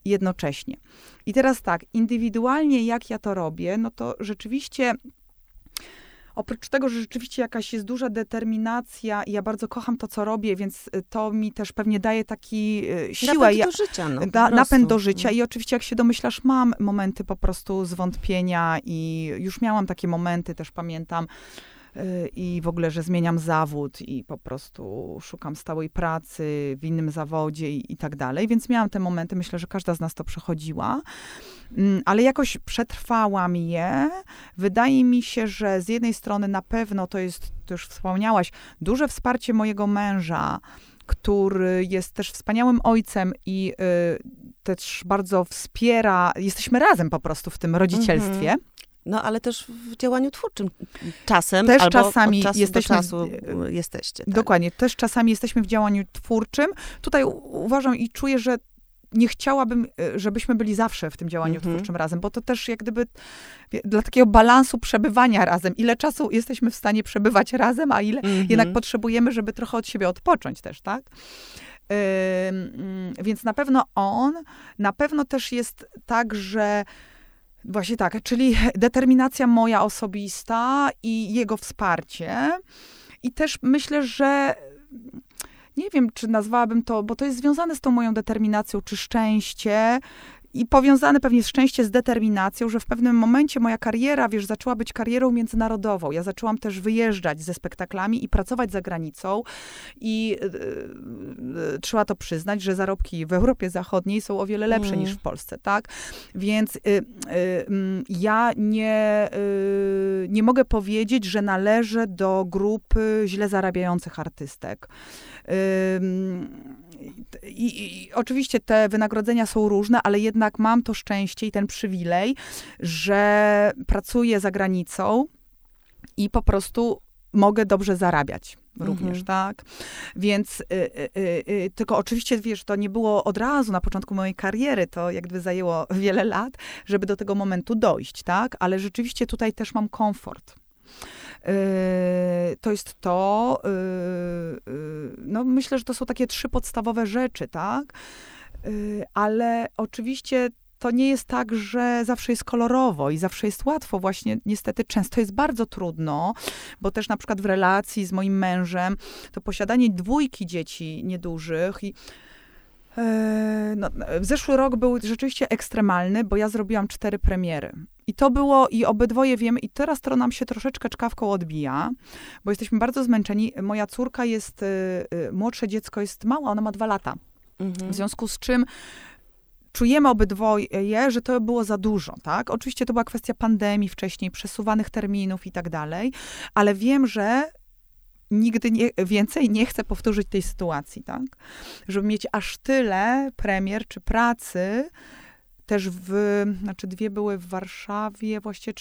jednocześnie. I teraz tak, indywidualnie jak ja to robię, no to rzeczywiście oprócz tego, że rzeczywiście jakaś jest duża determinacja i ja bardzo kocham to, co robię, więc y, to mi też pewnie daje taki y, siłę. Napęd do życia, no, da, Napęd do życia i oczywiście, jak się domyślasz, mam momenty po prostu zwątpienia i już miałam takie momenty, też pamiętam, i w ogóle, że zmieniam zawód i po prostu szukam stałej pracy w innym zawodzie i, i tak dalej. Więc miałam te momenty, myślę, że każda z nas to przechodziła, mm, ale jakoś przetrwałam je. Wydaje mi się, że z jednej strony na pewno to jest, to już wspomniałaś, duże wsparcie mojego męża, który jest też wspaniałym ojcem i y, też bardzo wspiera, jesteśmy razem po prostu w tym rodzicielstwie. -hmm. No, ale też w działaniu twórczym czasem, też albo czasami czasu jesteśmy, czasu y, jesteście. Tak? Dokładnie, też czasami jesteśmy w działaniu twórczym. Tutaj uważam i czuję, że nie chciałabym, y, żebyśmy byli zawsze w tym działaniu -hmm. twórczym razem, bo to też jak gdyby dla takiego balansu przebywania razem. Ile czasu jesteśmy w stanie przebywać razem, a ile -hmm. jednak potrzebujemy, żeby trochę od siebie odpocząć też, tak? Yy, więc na pewno on, na pewno też jest tak, że Właśnie tak, czyli determinacja moja osobista i jego wsparcie. I też myślę, że nie wiem, czy nazwałabym to, bo to jest związane z tą moją determinacją, czy szczęście, i powiązane pewnie szczęście z determinacją, że w pewnym momencie moja kariera, wiesz, zaczęła być karierą międzynarodową. Ja zaczęłam też wyjeżdżać ze spektaklami i pracować za granicą i yy, trzeba to przyznać, że zarobki w Europie Zachodniej są o wiele lepsze mm. niż w Polsce, tak? Więc yy, yy, ja nie, nie mogę powiedzieć, że należę do grupy źle zarabiających artystek. I, I, oczywiście te wynagrodzenia są różne, ale jednak mam to szczęście i ten przywilej, że pracuję za granicą i po prostu mogę dobrze zarabiać również, mhm. tak? Więc y, y, y, y, tylko oczywiście, wiesz, to nie było od razu na początku mojej kariery, to jak gdyby zajęło (laughs) wiele lat, żeby do tego momentu dojść, tak? Ale rzeczywiście tutaj też mam komfort. Yy, to jest to, yy, yy, no myślę, że to są takie trzy podstawowe rzeczy, tak? Ale oczywiście to nie jest tak, że zawsze jest kolorowo i zawsze jest łatwo. Właśnie niestety często jest bardzo trudno, bo też na przykład w relacji z moim mężem to posiadanie dwójki dzieci niedużych i no, zeszły rok był rzeczywiście ekstremalny, bo ja zrobiłam cztery premiery. I to było, i obydwoje wiemy, i teraz to nam się troszeczkę czkawką odbija, bo jesteśmy bardzo zmęczeni. Moja córka jest, y, y, młodsze dziecko jest mała, ona ma dwa lata. Mhm. W związku z czym czujemy obydwoje, że to było za dużo, tak? Oczywiście to była kwestia pandemii wcześniej, przesuwanych terminów i tak dalej, ale wiem, że nigdy nie, więcej nie chcę powtórzyć tej sytuacji, tak? Żeby mieć aż tyle premier czy pracy, też w, znaczy dwie były w Warszawie właściwie,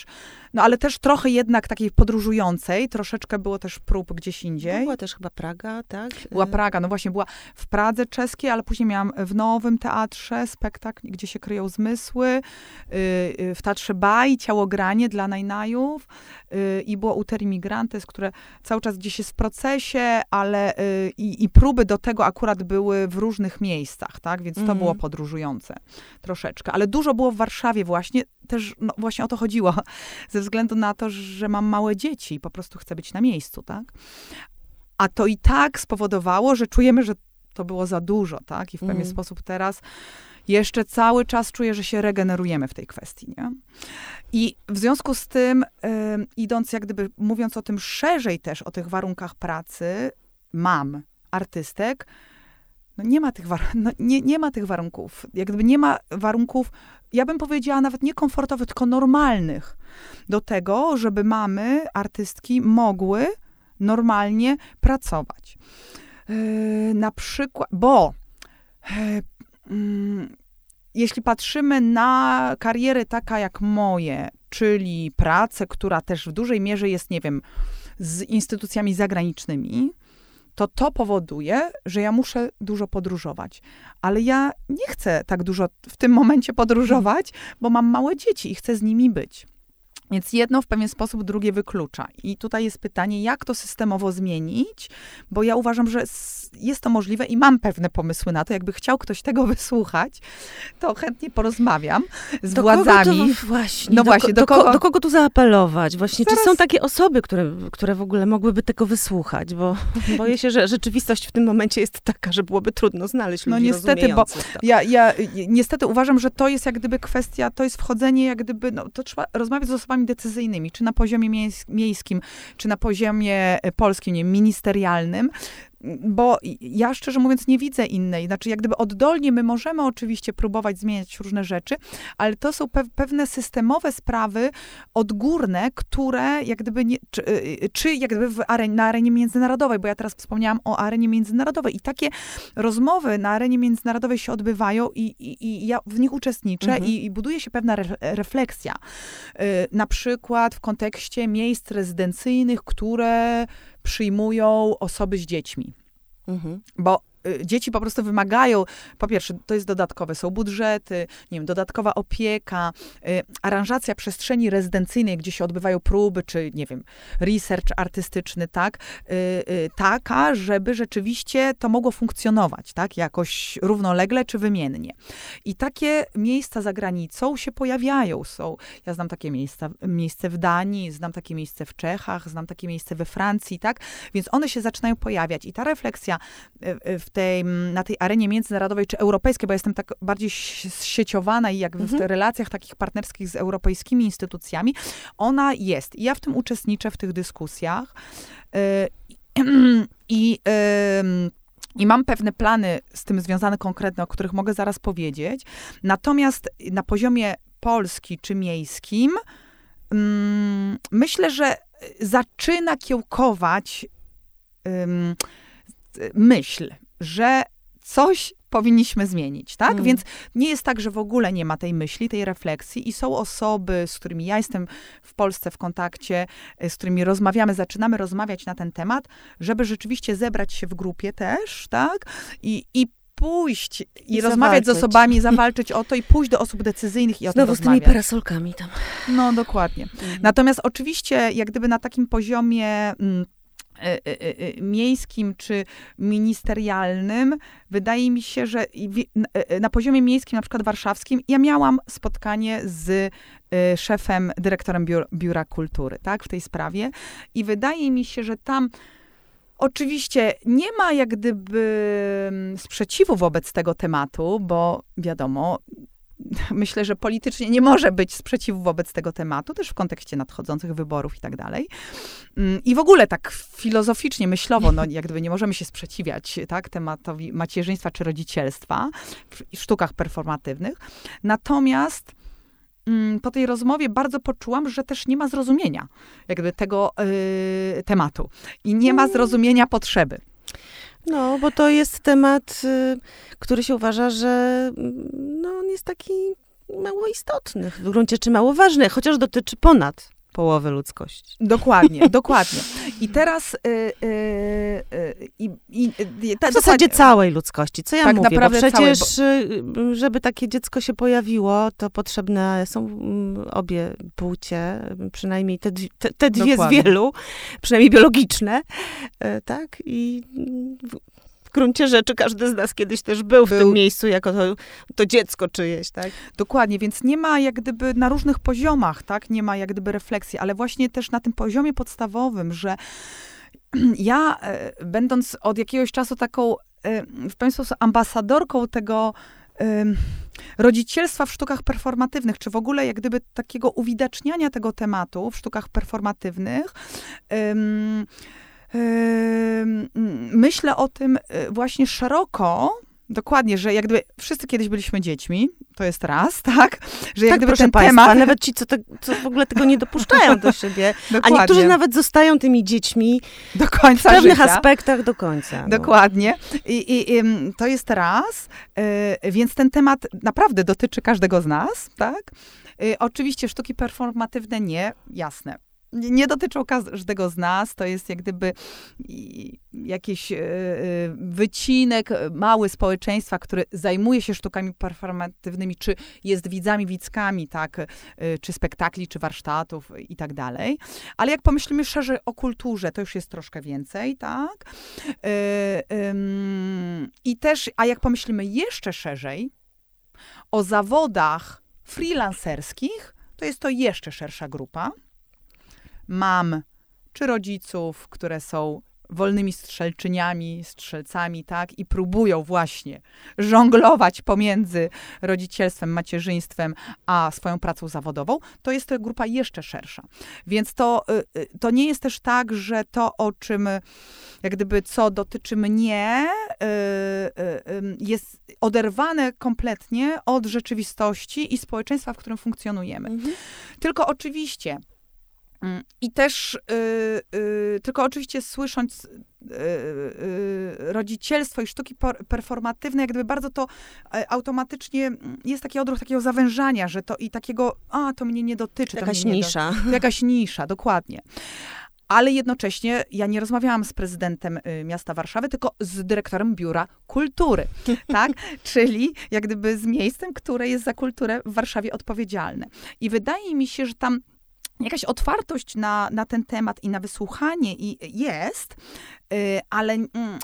no ale też trochę jednak takiej podróżującej, troszeczkę było też prób gdzieś indziej. Była też chyba Praga, tak? Była Praga, no właśnie była w Pradze czeskiej, ale później miałam w Nowym Teatrze spektakl, gdzie się kryją zmysły, y, y, w Teatrze Baj, Ciałogranie dla najnajów y, i było Uter Immigrantes, które cały czas gdzieś jest w procesie, ale i, i próby do tego akurat były w różnych miejscach, tak? Więc to mm. było podróżujące troszeczkę ale dużo było w Warszawie właśnie, też no, właśnie o to chodziło, (laughs) ze względu na to, że mam małe dzieci i po prostu chcę być na miejscu, tak? A to i tak spowodowało, że czujemy, że to było za dużo, tak? I w pewien mm. sposób teraz jeszcze cały czas czuję, że się regenerujemy w tej kwestii, nie? I w związku z tym, idąc jak gdyby, mówiąc o tym szerzej też, o tych warunkach pracy, mam artystek, no nie ma tych, war- (laughs) no nie, nie ma tych warunków. Jak gdyby nie ma warunków, ja bym powiedziała nawet nie komfortowych, tylko normalnych do tego, żeby mamy, artystki mogły normalnie pracować. Yy, na przykład, bo yy, yy, jeśli patrzymy na karierę taka jak moje, czyli pracę, która też w dużej mierze jest, nie wiem, z instytucjami zagranicznymi, to to powoduje, że ja muszę dużo podróżować. Ale ja nie chcę tak dużo w tym momencie podróżować, bo mam małe dzieci i chcę z nimi być. Więc jedno w pewien sposób drugie wyklucza. I tutaj jest pytanie, jak to systemowo zmienić, bo ja uważam, że jest to możliwe i mam pewne pomysły na to. Jakby chciał ktoś tego (laughs) wysłuchać, to chętnie porozmawiam z do władzami. Kogo to, właśnie, no do, właśnie, do, do kogo, do kogo tu zaapelować? Właśnie, Zaraz... czy są takie osoby, które, które w ogóle mogłyby tego wysłuchać? Bo (laughs) boję się, że rzeczywistość w tym momencie jest taka, że byłoby trudno znaleźć no ludzi No niestety, bo ja, ja niestety uważam, że to jest jak gdyby kwestia, to jest wchodzenie jak gdyby, no to trzeba rozmawiać z osobami decyzyjnymi, czy na poziomie miejskim, czy na poziomie e, polskim, nie, ministerialnym, bo ja szczerze mówiąc nie widzę innej. Znaczy, jak gdyby oddolnie my możemy oczywiście próbować zmieniać różne rzeczy, ale to są pe pewne systemowe sprawy odgórne, które jak gdyby nie, czy, y, y, czy jak gdyby arenie, na arenie międzynarodowej, bo ja teraz wspomniałam o arenie międzynarodowej i takie rozmowy na arenie międzynarodowej się odbywają i, i, i ja w nich uczestniczę mhm. i, i, buduje się pewna re refleksja. Y, na przykład w kontekście miejsc rezydencyjnych, które przyjmują osoby z dziećmi. Mhm. Bo dzieci po prostu wymagają, po pierwsze, to jest dodatkowe, są budżety, nie wiem, dodatkowa opieka, y, aranżacja przestrzeni rezydencyjnej, gdzie się odbywają próby, czy nie wiem, research artystyczny, tak, y, taka, żeby rzeczywiście to mogło funkcjonować, tak, jakoś równolegle czy wymiennie. I takie miejsca za granicą się pojawiają, są, ja znam takie miejsca, miejsce w Danii, znam takie miejsce w Czechach, znam takie miejsce we Francji, tak, więc one się zaczynają pojawiać i ta refleksja tej, na tej arenie międzynarodowej czy europejskiej, bo jestem tak bardziej sieciowana i jak mhm. w relacjach takich partnerskich z europejskimi instytucjami, ona jest. I ja w tym uczestniczę, w tych dyskusjach. Yy, (clears throat) I i mam pewne plany z tym związane konkretne, o których mogę zaraz powiedzieć. Natomiast na poziomie Polski czy miejskim, myślę, że zaczyna kiełkować myśl że coś powinniśmy zmienić, tak? Mm. Więc nie jest tak, że w ogóle nie ma tej myśli, tej refleksji i są osoby, z którymi ja jestem w Polsce w kontakcie, z którymi rozmawiamy, zaczynamy rozmawiać na ten temat, żeby rzeczywiście zebrać się w grupie też, tak? I, i pójść i, I rozmawiać zawalczyć. z osobami, zawalczyć o to i pójść do osób decyzyjnych i o Znowu tym z tymi parasolkami tam. No, dokładnie. Mm. Natomiast oczywiście, jak gdyby na takim poziomie... Mm, miejskim czy ministerialnym, wydaje mi się, że na poziomie miejskim, na przykład warszawskim, ja miałam spotkanie z szefem, dyrektorem biura, biura kultury, tak, w tej sprawie. I wydaje mi się, że tam Oczywiście nie ma jak gdyby mm, sprzeciwu wobec tego tematu, bo wiadomo, myślę, że politycznie nie może być sprzeciwu wobec tego tematu, też w kontekście nadchodzących wyborów i tak dalej. Mm, I w ogóle tak filozoficznie, myślowo, no jak gdyby nie możemy się sprzeciwiać tak, tematowi macierzyństwa czy rodzicielstwa w sztukach performatywnych. Natomiast mm, po tej rozmowie bardzo poczułam, że też nie ma zrozumienia jakby tego yy, tematu i nie ma mm. zrozumienia potrzeby. No, bo to jest temat, y, który się uważa, że mm, no, on jest taki mało istotny, w gruncie czy mało ważny, chociaż dotyczy ponad połowy ludzkości. Dokładnie, (laughs) dokładnie. I teraz y, y, y, i, i, ta, w zasadzie całej ludzkości. Co ja tak mówię? Naprawdę bo przecież, całej, bo... Żeby takie dziecko się pojawiło, to potrzebne są mm, obie płcie, przynajmniej te, te, te dwie dokładnie. z wielu, przynajmniej biologiczne, y, tak? I gruncie rzeczy każdy z nas kiedyś też był, był. w tym miejscu jako to, to, dziecko czyjeś, tak? Dokładnie, więc nie ma jak gdyby na różnych poziomach, tak? Nie ma jak gdyby refleksji, ale właśnie też na tym poziomie podstawowym, że (clears throat) ja, e, będąc od jakiegoś czasu taką e, w pewien sposób ambasadorką tego rodzicielstwa w sztukach performatywnych, czy w ogóle jak gdyby takiego uwidaczniania tego tematu w sztukach performatywnych, myślę o tym y, właśnie szeroko, Dokładnie, że jak gdyby wszyscy kiedyś byliśmy dziećmi, to jest raz, (laughs) tak? Że jak tak, gdyby ten Państwa, temat... nawet ci, co, te, co w ogóle tego nie (laughs) dopuszczają do siebie, a niektórzy nawet zostają tymi dziećmi do końca w pewnych życia. aspektach do końca. No. Dokładnie. I, i, I, to jest raz, yy, więc ten temat naprawdę dotyczy każdego z nas, tak? Yy, oczywiście sztuki performatywne nie, jasne nie dotyczą każdego z nas, to jest jak gdyby jakiś e, e, wycinek mały społeczeństwa, który zajmuje się sztukami performatywnymi, czy jest widzami, widzkami, tak, e, czy spektakli, czy warsztatów i tak dalej. Ale jak pomyślimy szerzej o kulturze, to już jest troszkę więcej, tak. I też, a jak pomyślimy jeszcze szerzej o zawodach freelancerskich, to jest to jeszcze szersza grupa mam czy rodziców, które są wolnymi strzelczyniami, strzelcami, tak, i próbują właśnie żonglować pomiędzy rodzicielstwem, macierzyństwem, a swoją pracą zawodową, to jest to grupa jeszcze szersza. Więc to, y, y, to nie jest też tak, że to, o czym, jak gdyby, co dotyczy mnie, y, jest oderwane kompletnie od rzeczywistości i społeczeństwa, w którym funkcjonujemy. Mhm. Tylko oczywiście, I też yy, yy, tylko oczywiście słysząc yy, rodzicielstwo i sztuki performatywne, jak gdyby bardzo to e, automatycznie mm, jest taki odruch takiego zawężania, że to i takiego, a to mnie nie dotyczy. Jakaś mnie nisza. Do, jakaś nisza, dokładnie. Ale jednocześnie ja nie rozmawiałam z prezydentem y, miasta Warszawy, tylko z dyrektorem Biura Kultury, (laughs) tak? Czyli jak gdyby z miejscem, które jest za kulturę w Warszawie odpowiedzialne. I wydaje mi się, że tam jakaś otwartość na, na ten temat i na wysłuchanie i jest, y, ale mm,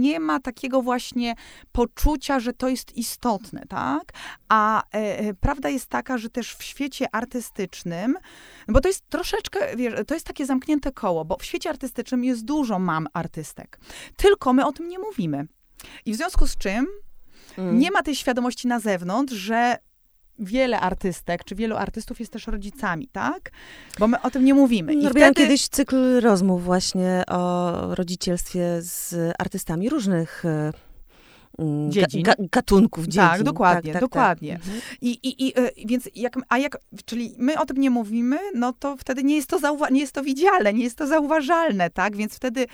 nie ma takiego właśnie poczucia, że to jest istotne, tak? A e, e, prawda jest taka, że też w świecie artystycznym, bo to jest troszeczkę, wiesz, to jest takie zamknięte koło, bo w świecie artystycznym jest dużo mam artystek, tylko my o tym nie mówimy. I w związku z czym mm. nie ma tej świadomości na zewnątrz, że wiele artystek, czy wielu artystów jest też rodzicami, tak? Bo my o tym nie mówimy. I Robiłam wtedy... kiedyś cykl rozmów właśnie o rodzicielstwie z artystami różnych e, mm, dziedzin. Ga, gatunków dziedzin. Tak, dokładnie, tak, tak, dokładnie. Tak. I, i, i, e, więc jak, a jak, czyli my o tym nie mówimy, no to wtedy nie jest to, zauwa- nie jest to widzialne, nie jest to zauważalne, tak? Więc wtedy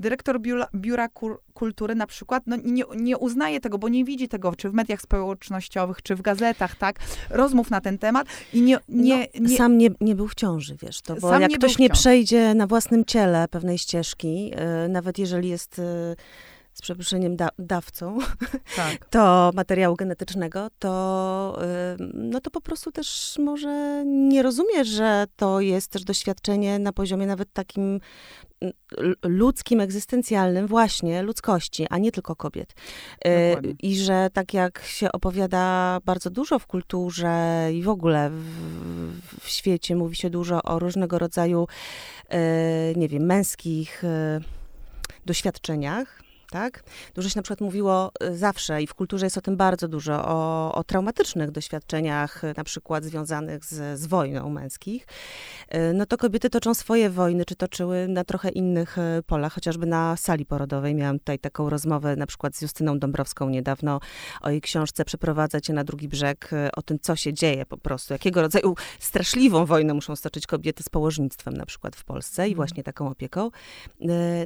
dyrektor biura, biura kultury na przykład no, nie, nie uznaje tego, bo nie widzi tego, czy w mediach społecznościowych, czy w gazetach, tak, rozmów na ten temat i nie... nie, no, nie sam nie, nie był w ciąży, wiesz, to, bo jak nie ktoś nie przejdzie na własnym ciele pewnej ścieżki, yy, nawet jeżeli jest... Yy, z przeproszeniem da, dawcą (laughs) tak. to materiału genetycznego, to, no to po prostu też może nie rozumie, że to jest też doświadczenie na poziomie nawet takim ludzkim, egzystencjalnym właśnie ludzkości, a nie tylko kobiet. Dokładnie. I że tak jak się opowiada bardzo dużo w kulturze i w ogóle w, w świecie, mówi się dużo o różnego rodzaju, e, nie wiem, męskich e, doświadczeniach, tak? Dużo się na przykład mówiło y, zawsze i w kulturze jest o tym bardzo dużo, o, o traumatycznych doświadczeniach, y, na przykład związanych z, z wojną męskich. Y, no to kobiety toczą swoje wojny, czy toczyły na trochę innych polach, chociażby na sali porodowej. Miałam tutaj taką rozmowę na przykład z Justyną Dąbrowską niedawno o jej książce Przeprowadzać cię na drugi brzeg, o tym, co się dzieje po prostu, jakiego rodzaju straszliwą wojnę muszą stoczyć kobiety z położnictwem na przykład w Polsce i mhm. właśnie taką opieką.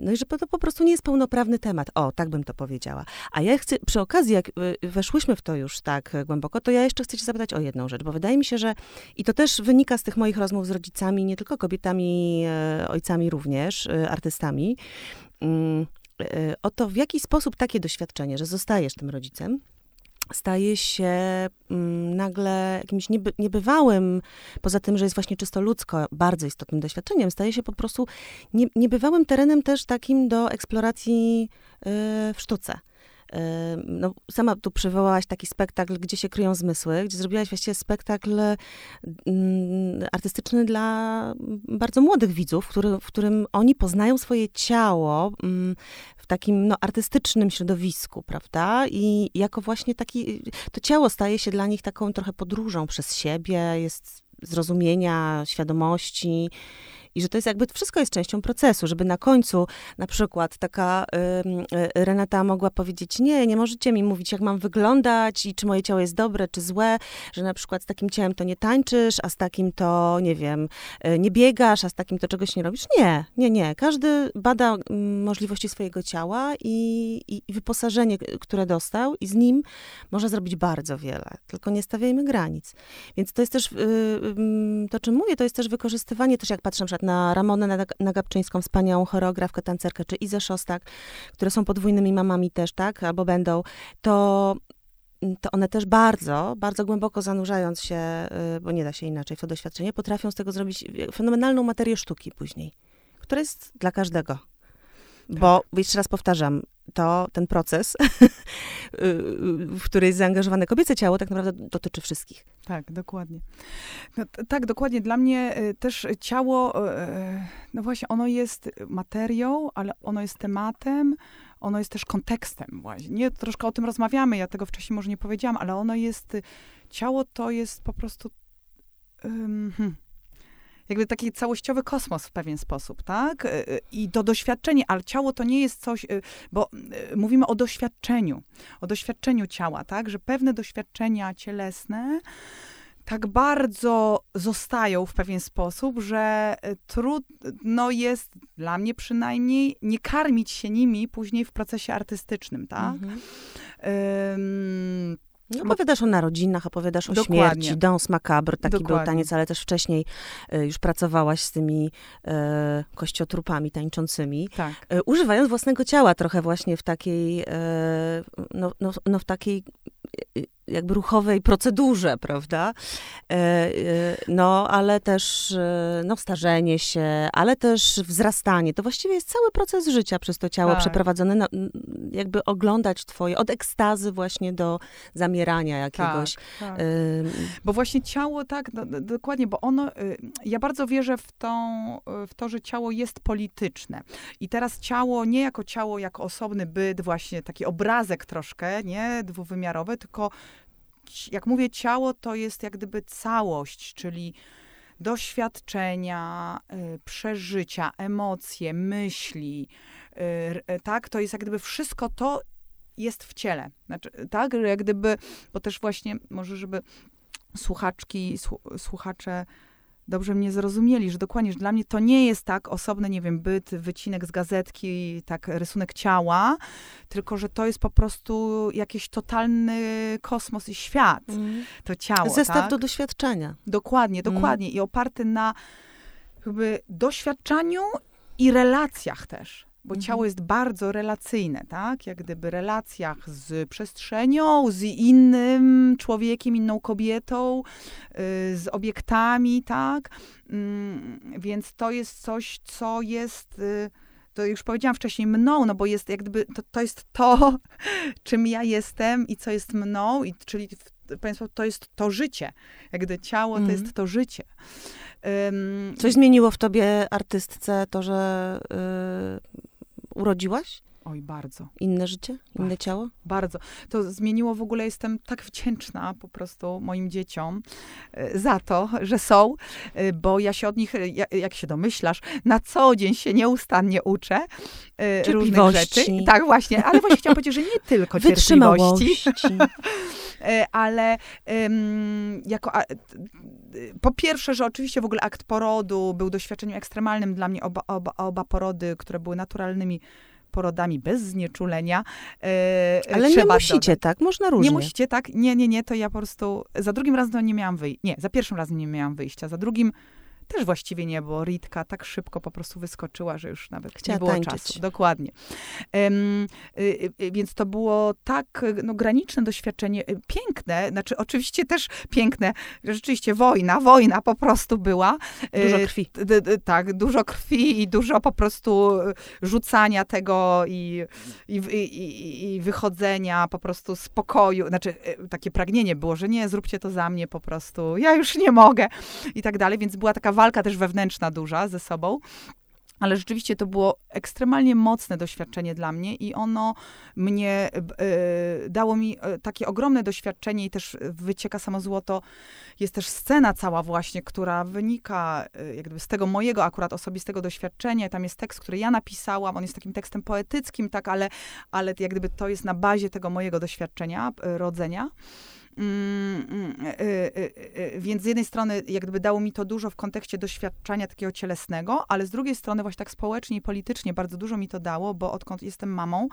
No i że to po prostu nie jest pełnoprawny temat. O, tak bym to powiedziała. A ja chcę, przy okazji, jak y, weszłyśmy w to już tak głęboko, to ja jeszcze chcę cię zapytać o jedną rzecz, bo wydaje mi się, że i to też wynika z tych moich rozmów z rodzicami, nie tylko kobietami, e, ojcami również, e, artystami, mm, o to, w jaki sposób takie doświadczenie, że zostajesz tym rodzicem, staje się mm, nagle jakimś nieby, niebywałym, poza tym, że jest właśnie czysto ludzko, bardzo istotnym doświadczeniem, staje się po prostu nie, niebywałym terenem też takim do eksploracji y, w sztuce. Y, no, sama tu przywołałaś taki spektakl, gdzie się kryją zmysły, gdzie zrobiłaś właściwie spektakl mm, artystyczny dla bardzo młodych widzów, który, w którym oni poznają swoje ciało mm, takim no, artystycznym środowisku, prawda? I jako właśnie taki, to ciało staje się dla nich taką trochę podróżą przez siebie, jest zrozumienia, świadomości i że to jest jakby, wszystko jest częścią procesu, żeby na końcu na przykład taka y, Renata mogła powiedzieć, nie, nie możecie mi mówić, jak mam wyglądać i czy moje ciało jest dobre, czy złe, że na przykład z takim ciałem to nie tańczysz, a z takim to, nie wiem, y, nie biegasz, a z takim to czegoś nie robisz. Nie, nie, nie. Każdy bada możliwości swojego ciała i, i, i wyposażenie, które dostał i z nim może zrobić bardzo wiele. Tylko nie stawiajmy granic. Więc to jest też, y, y, to czym mówię, to jest też wykorzystywanie, też jak patrzę na na Ramonę Nagabczyńską, wspaniałą choreografkę, tancerkę, czy Izę Szostak, które są podwójnymi mamami też, tak, albo będą, to to one też bardzo, bardzo głęboko zanurzając się, y, bo nie da się inaczej w to doświadczenie, potrafią z tego zrobić fenomenalną materię sztuki później, która jest dla każdego. Bo tak. jeszcze raz powtarzam, to ten proces, (laughs) w który jest zaangażowane kobiece ciało, tak naprawdę dotyczy wszystkich. Tak, dokładnie. No, tak, dokładnie. Dla mnie y, też ciało, y, no właśnie, ono jest materią, ale ono jest tematem, ono jest też kontekstem właśnie. Nie, troszkę o tym rozmawiamy, ja tego wcześniej może nie powiedziałam, ale ono jest, ciało to jest po prostu um, jakby taki całościowy kosmos w pewien sposób, tak? E, e, I to doświadczenie, ale ciało to nie jest coś, e, bo mówimy o doświadczeniu, o doświadczeniu ciała, tak? Że pewne doświadczenia cielesne tak bardzo zostają w pewien sposób, że trudno jest, dla mnie przynajmniej, nie karmić się nimi później w procesie artystycznym, tak? Mhm. No, opowiadasz o narodzinach, opowiadasz o Dokładnie. śmierci, Dans Macabre, taki Dokładnie. był taniec, ale też wcześniej y, już pracowałaś z tymi y, kościotrupami tańczącymi, tak. y, używając własnego ciała trochę właśnie w takiej, no, no, no w takiej jakby ruchowej procedurze, prawda? E, e, no, ale też e, no, starzenie się, ale też wzrastanie. To właściwie jest cały proces życia przez to ciało tak. przeprowadzony, no, jakby oglądać twoje, od ekstazy właśnie do zamierania jakiegoś. Tak, tak. Bo właśnie ciało, tak, no, dokładnie, bo ono, y, ja bardzo wierzę w, tą, w to, że ciało jest polityczne. I teraz ciało nie jako ciało, jako osobny byt, właśnie taki obrazek troszkę, nie, dwuwymiarowy, tylko jak mówię ciało, to jest jak gdyby całość, czyli doświadczenia, y, przeżycia, emocje, myśli, y, y, tak? To jest jak gdyby wszystko to jest w ciele. Znaczy, tak? Jak gdyby, bo też właśnie może, żeby słuchaczki, słuchacze dobrze mnie zrozumieli, że dokładnie, że dla mnie to nie jest tak osobny, nie wiem, byt, wycinek z gazetki, tak rysunek ciała, tylko że to jest po prostu jakiś totalny kosmos i świat, mm. to ciało. Zestaw tak? do doświadczenia. Dokładnie, mm. dokładnie. Mm. I oparty na jakby doświadczaniu i relacjach też bo mhm. ciało jest bardzo relacyjne, tak? Jak gdyby relacjach z przestrzenią, z innym człowiekiem, inną kobietą, yy, z obiektami, tak? Yy, więc to jest coś, co jest. Yy, to już powiedziałam wcześniej, mną, no bo jest jak gdyby, to, to jest to, (laughs) czym ja jestem i co jest mną, i, czyli Państwo, to jest to życie. Jak gdyby ciało to jest mhm. to życie. Um, Coś zmieniło w tobie artystce to, że y, urodziłaś? Oj, bardzo. Inne życie? Inne bardzo, ciało? Bardzo. To zmieniło w ogóle, jestem tak wdzięczna po prostu moim dzieciom e, za to, że są, e, bo ja się od nich, jak się domyślasz, na co dzień się nieustannie uczę e, różnych rzeczy. Tak, właśnie, ale właśnie chciałam powiedzieć, że nie tylko cierpliwości. (laughs) ale um, jako po pierwsze, że oczywiście w ogóle akt porodu był doświadczeniem ekstremalnym dla mnie. Oba, oba, oba porody, które były naturalnymi porodami bez znieczulenia. E, Ale nie musicie, dodać. tak? Można różnie. Nie musicie, tak? Nie, nie, nie, to ja po prostu za drugim razem nie miałam wyjścia. Nie, za pierwszym razem nie miałam wyjścia, za drugim też właściwie nie, bo Ritka tak szybko po prostu wyskoczyła, że już nawet Chciała nie było tańczyć. czasu. Dokładnie. Um, y, y, więc to było tak no, graniczne doświadczenie, y, piękne, znaczy oczywiście też piękne, rzeczywiście wojna, wojna po prostu była. Dużo krwi. tak, dużo krwi i dużo po prostu rzucania tego i, i, i, i wychodzenia po prostu z pokoju, znaczy takie pragnienie było, że nie, zróbcie to za mnie po prostu, ja już nie mogę i tak dalej, więc była taka walka też wewnętrzna duża ze sobą. Ale rzeczywiście to było ekstremalnie mocne doświadczenie dla mnie i ono mnie y, dało mi y, takie ogromne doświadczenie i też wycieka samo złoto. Jest też scena cała właśnie, która wynika y, jakby z tego mojego akurat osobistego doświadczenia. Tam jest tekst, który ja napisałam. On jest takim tekstem poetyckim, tak, ale, ale jak gdyby to jest na bazie tego mojego doświadczenia, rodzenia. Y, y, więc z jednej strony jak gdyby dało mi to dużo w kontekście doświadczenia takiego cielesnego, ale z drugiej strony właśnie tak społecznie i politycznie bardzo dużo mi to dało, bo odkąd jestem mamą,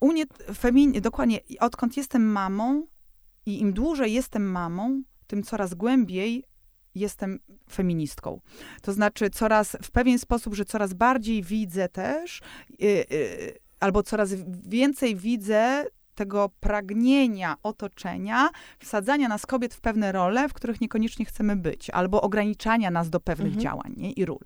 u mnie femin, dokładnie, odkąd jestem mamą i im dłużej jestem mamą, tym coraz głębiej jestem feministką. To znaczy coraz, w pewien sposób, że coraz bardziej widzę też, yy, yy, albo coraz więcej widzę tego pragnienia otoczenia, wsadzania nas kobiet w pewne role, w których niekoniecznie chcemy być, albo ograniczania nas do pewnych mhm. działań nie? i ról.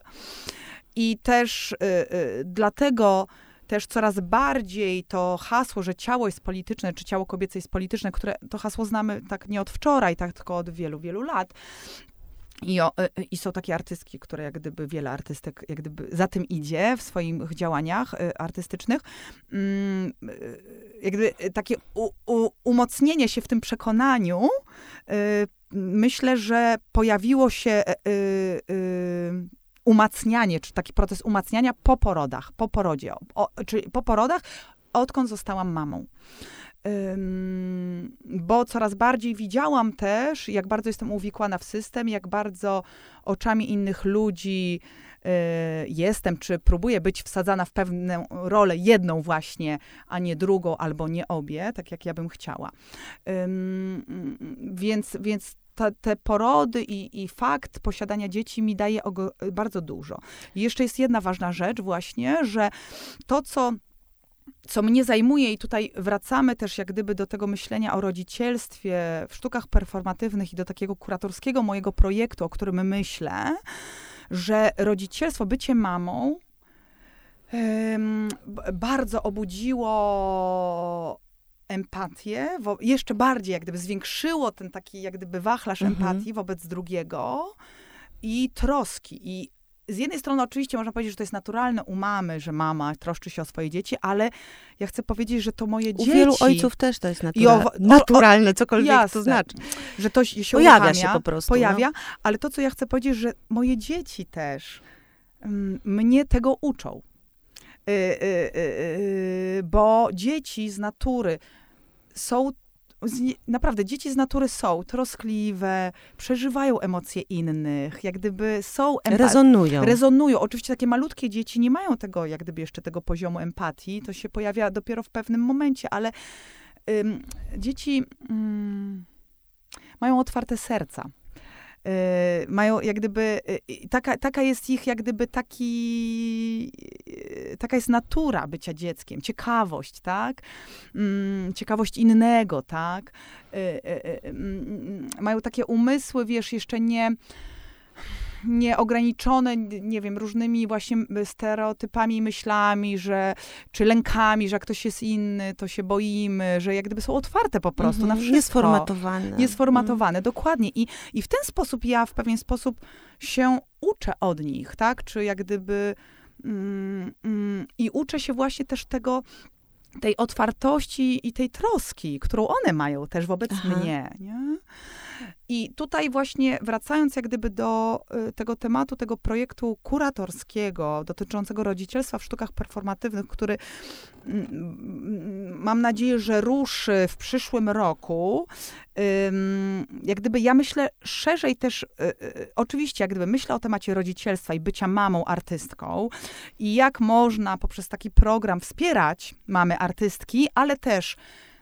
I też y, y, dlatego też coraz bardziej to hasło, że ciało jest polityczne, czy ciało kobiece jest polityczne, które to hasło znamy tak nie od wczoraj, tak tylko od wielu, wielu lat. I, o, y, y, I, są takie artystki, które jak gdyby wiele artystek jak gdyby za tym idzie w swoich działaniach y, artystycznych. Mm, jak gdyby takie u, u, umocnienie się w tym przekonaniu, myślę, że pojawiło się umacnianie, czy taki proces umacniania po porodach, po porodzie, o, czyli po porodach, odkąd zostałam mamą. Bo coraz bardziej widziałam też, jak bardzo jestem uwikłana w system, jak bardzo oczami innych ludzi y, jestem, czy próbuję być wsadzana w pewną rolę, jedną właśnie, a nie drugą, albo nie obie, tak jak ja bym chciała. Więc, więc te, te porody i, i, fakt posiadania dzieci mi daje bardzo dużo. I jeszcze jest jedna ważna rzecz właśnie, że to, co co mnie zajmuje, i tutaj wracamy też jak gdyby do tego myślenia o rodzicielstwie w sztukach performatywnych i do takiego kuratorskiego mojego projektu, o którym myślę, że rodzicielstwo, bycie mamą, bardzo obudziło empatię, wo, jeszcze bardziej jak gdyby zwiększyło ten taki jak gdyby wachlarz mhm. empatii wobec drugiego i troski. I z jednej strony oczywiście można powiedzieć, że to jest naturalne u mamy, że mama troszczy się o swoje dzieci, ale ja chcę powiedzieć, że to moje u dzieci... U wielu ojców też to jest naturalne, o, o, naturalne cokolwiek jasne, to znaczy. Że to się pojawia uruchamia, się po prostu. Pojawia, no. ale to, co ja chcę powiedzieć, że moje dzieci też mm, mnie tego uczą. Y, y, y, bo dzieci z natury są naprawdę dzieci z natury są troskliwe, przeżywają emocje innych, jak gdyby są... Rezonują. Rezonują. Oczywiście takie malutkie dzieci nie mają tego, jak gdyby jeszcze tego poziomu empatii. To się pojawia dopiero w pewnym momencie, ale ym, dzieci ym, mają otwarte serca. Y, mają jak gdyby, y, taka, taka jest ich jak gdyby taki, y, taka jest natura bycia dzieckiem, ciekawość, tak? Mm, ciekawość innego, tak? Mm, mają takie umysły, wiesz, jeszcze nie nieograniczone, nie wiem, różnymi właśnie stereotypami, myślami, że, czy lękami, że jak ktoś jest inny, to się boimy, że jak gdyby są otwarte po prostu -hmm. na wszystko. Niesformatowane. Niesformatowane, mm. dokładnie. I, I w ten sposób ja w pewien sposób się uczę od nich, tak? Czy jak gdyby... Mm, mm, I uczę się właśnie też tego, tej otwartości i tej troski, którą one mają też wobec Aha. mnie. Nie? I tutaj właśnie wracając jak gdyby do y, tego tematu, tego projektu kuratorskiego dotyczącego rodzicielstwa w sztukach performatywnych, który mm, mm, mam nadzieję, że ruszy w przyszłym roku. Jak gdyby ja myślę szerzej też, y, y, oczywiście jak gdyby myślę o temacie rodzicielstwa i bycia mamą artystką i jak można poprzez taki program wspierać mamy artystki, ale też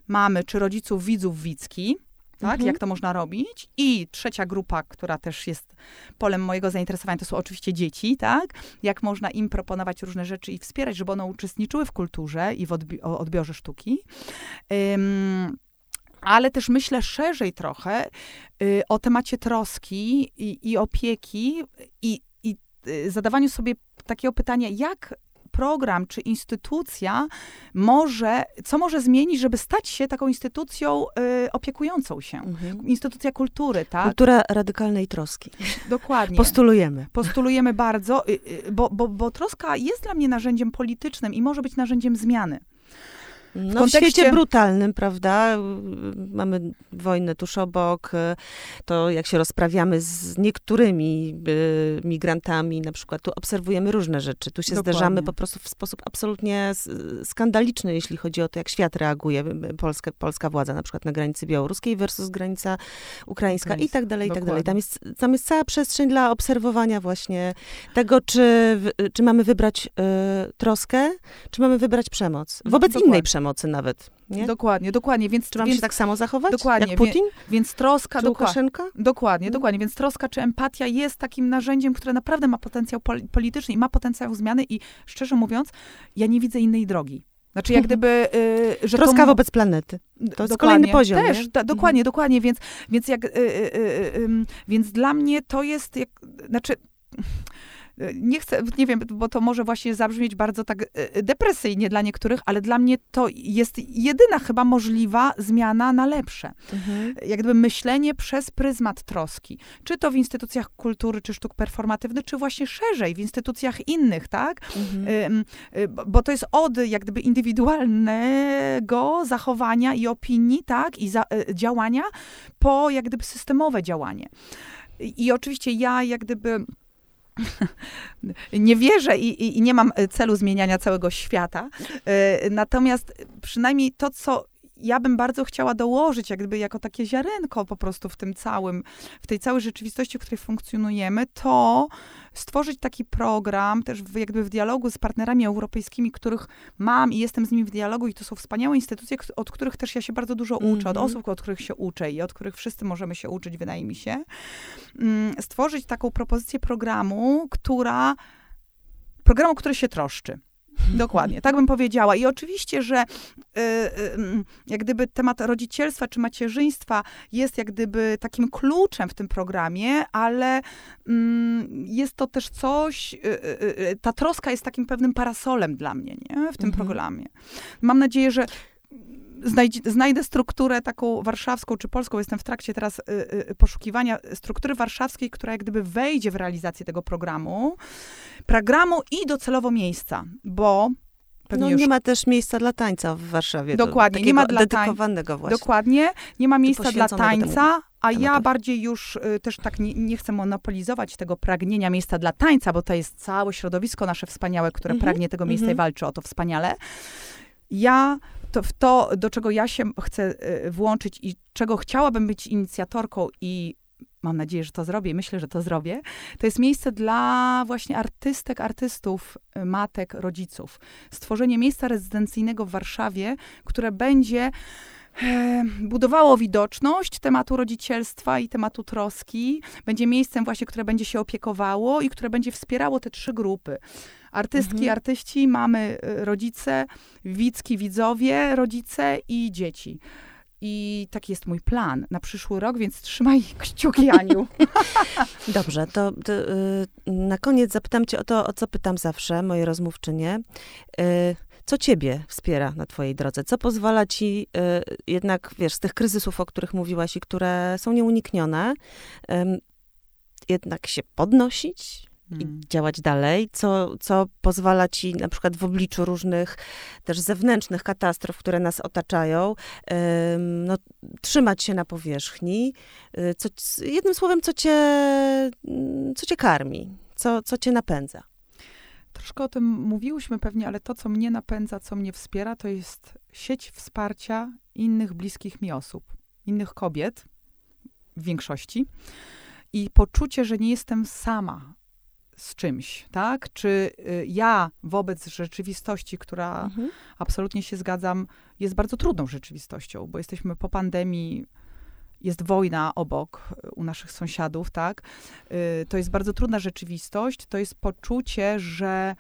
mamy czy rodziców widzów widzki, tak? Mhm. Jak to można robić. I trzecia grupa, która też jest polem mojego zainteresowania, to są oczywiście dzieci, tak? Jak można im proponować różne rzeczy i wspierać, żeby one uczestniczyły w kulturze i w odbi odbiorze sztuki. Ale też myślę szerzej trochę y, o temacie troski i, i opieki i, i y, zadawaniu sobie takiego pytania, jak program czy instytucja może, co może zmienić, żeby stać się taką instytucją y, opiekującą się. Mhm. Instytucja kultury, tak? Kultura radykalnej troski. Dokładnie. Postulujemy. Postulujemy bardzo, y, y, bo, bo, bo troska jest dla mnie narzędziem politycznym i może być narzędziem zmiany. W, no, kontekście... w świecie brutalnym, prawda? Mamy wojnę tuż obok. To jak się rozprawiamy z niektórymi y, migrantami, na przykład, tu obserwujemy różne rzeczy. Tu się Dokładnie. zderzamy po prostu w sposób absolutnie skandaliczny, jeśli chodzi o to, jak świat reaguje. Polska, polska władza na przykład na granicy białoruskiej versus granica ukraińska i tak dalej, i tak dalej. Tam jest, tam jest cała przestrzeń dla obserwowania właśnie tego, czy, czy mamy wybrać y, troskę, czy mamy wybrać przemoc. Wobec Dokładnie. innej przemocy przemocy nawet. Nie? Dokładnie, dokładnie. Więc, Czy mam więc, się tak samo zachować? Dokładnie, Jak Putin? więc troska, Czy dokładnie. Łukaszenka? Dokładnie, Mm. dokładnie. Więc troska czy empatia jest takim narzędziem, które naprawdę ma potencjał pol- polityczny i ma potencjał zmiany i szczerze mówiąc, ja nie widzę innej drogi. Znaczy jak gdyby, y, że Troska to... wobec planety. To jest kolejny poziom, Też, da, dokładnie, Mhm. dokładnie, więc, więc jak, y, y, y, y, ym, więc dla mnie to jest, jak, znaczy, y, nie chcę, nie wiem, bo to może właśnie zabrzmieć bardzo tak y, y, depresyjnie dla niektórych, ale dla mnie to jest jedyna chyba możliwa zmiana na lepsze. Mhm. Jak gdyby myślenie przez pryzmat troski. Czy to w instytucjach kultury, czy sztuk performatywnych, czy właśnie szerzej, w instytucjach innych, tak? Mhm. Y, bo- to jest od jak gdyby indywidualnego zachowania i opinii, tak, i za, działania, po jak gdyby systemowe działanie. I oczywiście ja jak gdyby (laughs) nie wierzę i, i, i nie mam celu zmieniania całego świata, y, natomiast przynajmniej to, co ja bym bardzo chciała dołożyć, jak gdyby jako takie ziarenko po prostu w tym całym, w tej całej rzeczywistości, w której funkcjonujemy, to stworzyć taki program też w, jakby w dialogu z partnerami europejskimi, których mam i jestem z nimi w dialogu i to są wspaniałe instytucje, od których też ja się bardzo dużo uczę, od Mhm. osób, od których się uczę i od których wszyscy możemy się uczyć, wydaje mi się. Mm, Stworzyć taką propozycję programu, która programu, który się troszczy. Dokładnie, tak bym powiedziała. I oczywiście, że y, y, jak gdyby temat rodzicielstwa czy macierzyństwa jest jak gdyby takim kluczem w tym programie, ale mm, jest to też coś, y, y, y, ta troska jest takim pewnym parasolem dla mnie nie? w tym Mhm. programie. Mam nadzieję, że znajdę strukturę taką warszawską czy polską. Jestem w trakcie teraz y, y, poszukiwania struktury warszawskiej, która jak gdyby wejdzie w realizację tego programu. Programu i docelowo miejsca, bo No nie ma też miejsca dla tańca w Warszawie. Dokładnie, do, nie ma dla dedykowanego właśnie. Dokładnie. Nie ma miejsca dla tańca, a ja bardziej już y, też tak nie, nie chcę monopolizować tego pragnienia miejsca dla tańca, bo to jest całe środowisko nasze wspaniałe, które Mhm, pragnie tego miejsca mhm. i walczy o to wspaniale. Ja to, w to, do czego ja się chcę y, włączyć i czego chciałabym być inicjatorką i mam nadzieję, że to zrobię i myślę, że to zrobię, to jest miejsce dla właśnie artystek, artystów, y, matek, rodziców. Stworzenie miejsca rezydencyjnego w Warszawie, które będzie budowało widoczność tematu rodzicielstwa i tematu troski. Będzie miejscem właśnie, które będzie się opiekowało i które będzie wspierało te trzy grupy. Artystki, Mhm. artyści, mamy y, rodzice, widzki, widzowie, rodzice i dzieci. I taki jest mój plan na przyszły rok, więc trzymaj (laughs) kciuki, Aniu. (laughs) Dobrze, to, to y, na koniec zapytam cię o to, o co pytam zawsze moje rozmówczynie. Y, co ciebie wspiera na twojej drodze? Co pozwala ci y, jednak, wiesz, z tych kryzysów, o których mówiłaś i które są nieuniknione, ym, jednak się podnosić, i Mm. działać dalej, co, co pozwala ci na przykład w obliczu różnych też zewnętrznych katastrof, które nas otaczają, ym, no, trzymać się na powierzchni. Y, Co, jednym słowem, co cię, co cię karmi, co, co cię napędza. Troszkę o tym mówiłyśmy pewnie, ale to, co mnie napędza, co mnie wspiera, to jest sieć wsparcia innych bliskich mi osób, innych kobiet w większości i poczucie, że nie jestem sama z czymś, tak? Czy y, ja wobec rzeczywistości, która Mhm. absolutnie się zgadzam, jest bardzo trudną rzeczywistością, bo jesteśmy po pandemii, jest wojna obok y, u naszych sąsiadów, tak? Y, To jest bardzo trudna rzeczywistość, to jest poczucie, że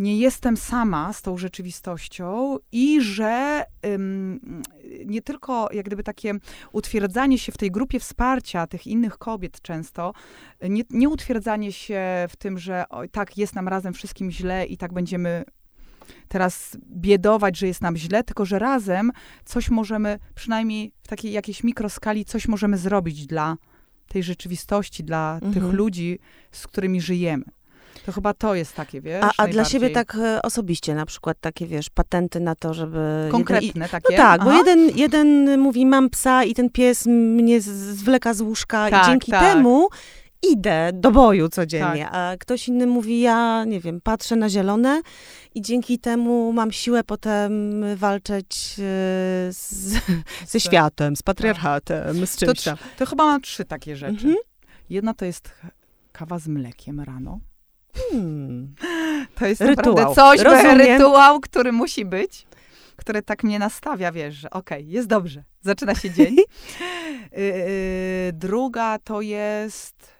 nie jestem sama z tą rzeczywistością i że ym, nie tylko jak gdyby takie utwierdzanie się w tej grupie wsparcia tych innych kobiet często, nie, nie utwierdzanie się w tym, że tak, jest nam razem wszystkim źle i tak będziemy teraz biedować, że jest nam źle, tylko że razem coś możemy, przynajmniej w takiej jakiejś mikroskali, coś możemy zrobić dla tej rzeczywistości, dla Mhm. tych ludzi, z którymi żyjemy. To chyba to jest takie, wiesz, A, a dla siebie tak e, osobiście, na przykład takie, wiesz, patenty na to, żeby... jeden- Konkretne i- takie? No tak, bo Aha. jeden, jeden mówi, mam psa i ten pies mnie zwleka z łóżka Tak, i dzięki tak. temu idę do boju codziennie, Tak. a ktoś inny mówi, ja nie wiem, patrzę na zielone i dzięki temu mam siłę potem walczyć e, z, (laughs) ze światem, z patriarchatem, z To, czymś tam. to chyba mam trzy takie rzeczy. Mhm. Jedna to jest kawa z mlekiem rano. Hmm. (laughs) To jest Rytuał. naprawdę coś, Rozumiem. rytuał, który musi być. które tak mnie nastawia, wiesz, że okej, okay, jest dobrze, zaczyna się dzień. Yy, (laughs) druga to jest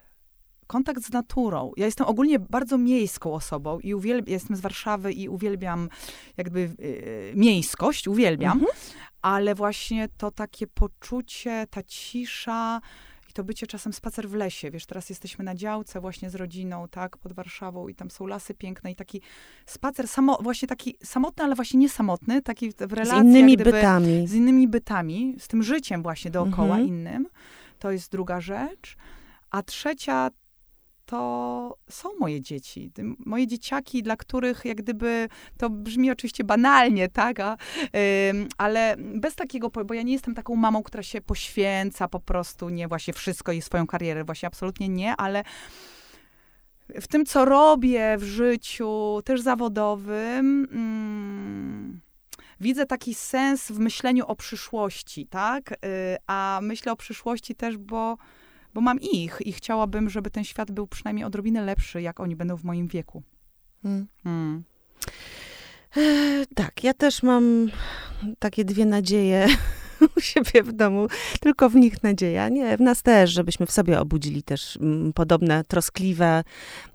kontakt z naturą. Ja jestem ogólnie bardzo miejską osobą i uwielbiam, jestem z Warszawy i uwielbiam jakby yy, miejskość, uwielbiam, mhm. ale właśnie to takie poczucie, ta cisza, i to bycie czasem spacer w lesie. Wiesz, teraz jesteśmy na działce właśnie z rodziną, tak, pod Warszawą i tam są lasy piękne i taki spacer samo, właśnie taki samotny, ale właśnie nie samotny, taki w relacji. Z innymi gdyby, bytami. Z innymi bytami, z tym życiem właśnie dookoła mhm. innym. To jest druga rzecz. A trzecia to są moje dzieci. Moje dzieciaki, dla których jak gdyby, to brzmi oczywiście banalnie, tak, A, ale bez takiego, bo ja nie jestem taką mamą, która się poświęca po prostu, nie właśnie wszystko i swoją karierę, właśnie absolutnie nie, ale w tym, co robię w życiu, też zawodowym, mm, widzę taki sens w myśleniu o przyszłości, tak? Y, a myślę o przyszłości też, bo bo mam ich i chciałabym, żeby ten świat był przynajmniej odrobinę lepszy, jak oni będą w moim wieku. Hmm. Hmm. E, tak, ja też mam takie dwie nadzieje (laughs) u siebie w domu, tylko w nich nadzieja. Nie, w nas też, żebyśmy w sobie obudzili też mm, podobne troskliwe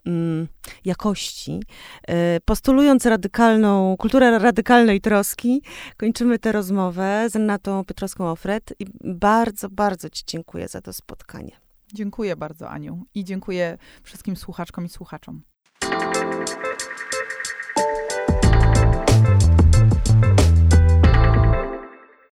mm, jakości. E, postulując radykalną, kulturę radykalnej troski, kończymy tę rozmowę z Renatą Piotrowską-Ofred i bardzo, bardzo Ci dziękuję za to spotkanie. Dziękuję bardzo, Aniu, i dziękuję wszystkim słuchaczkom i słuchaczom.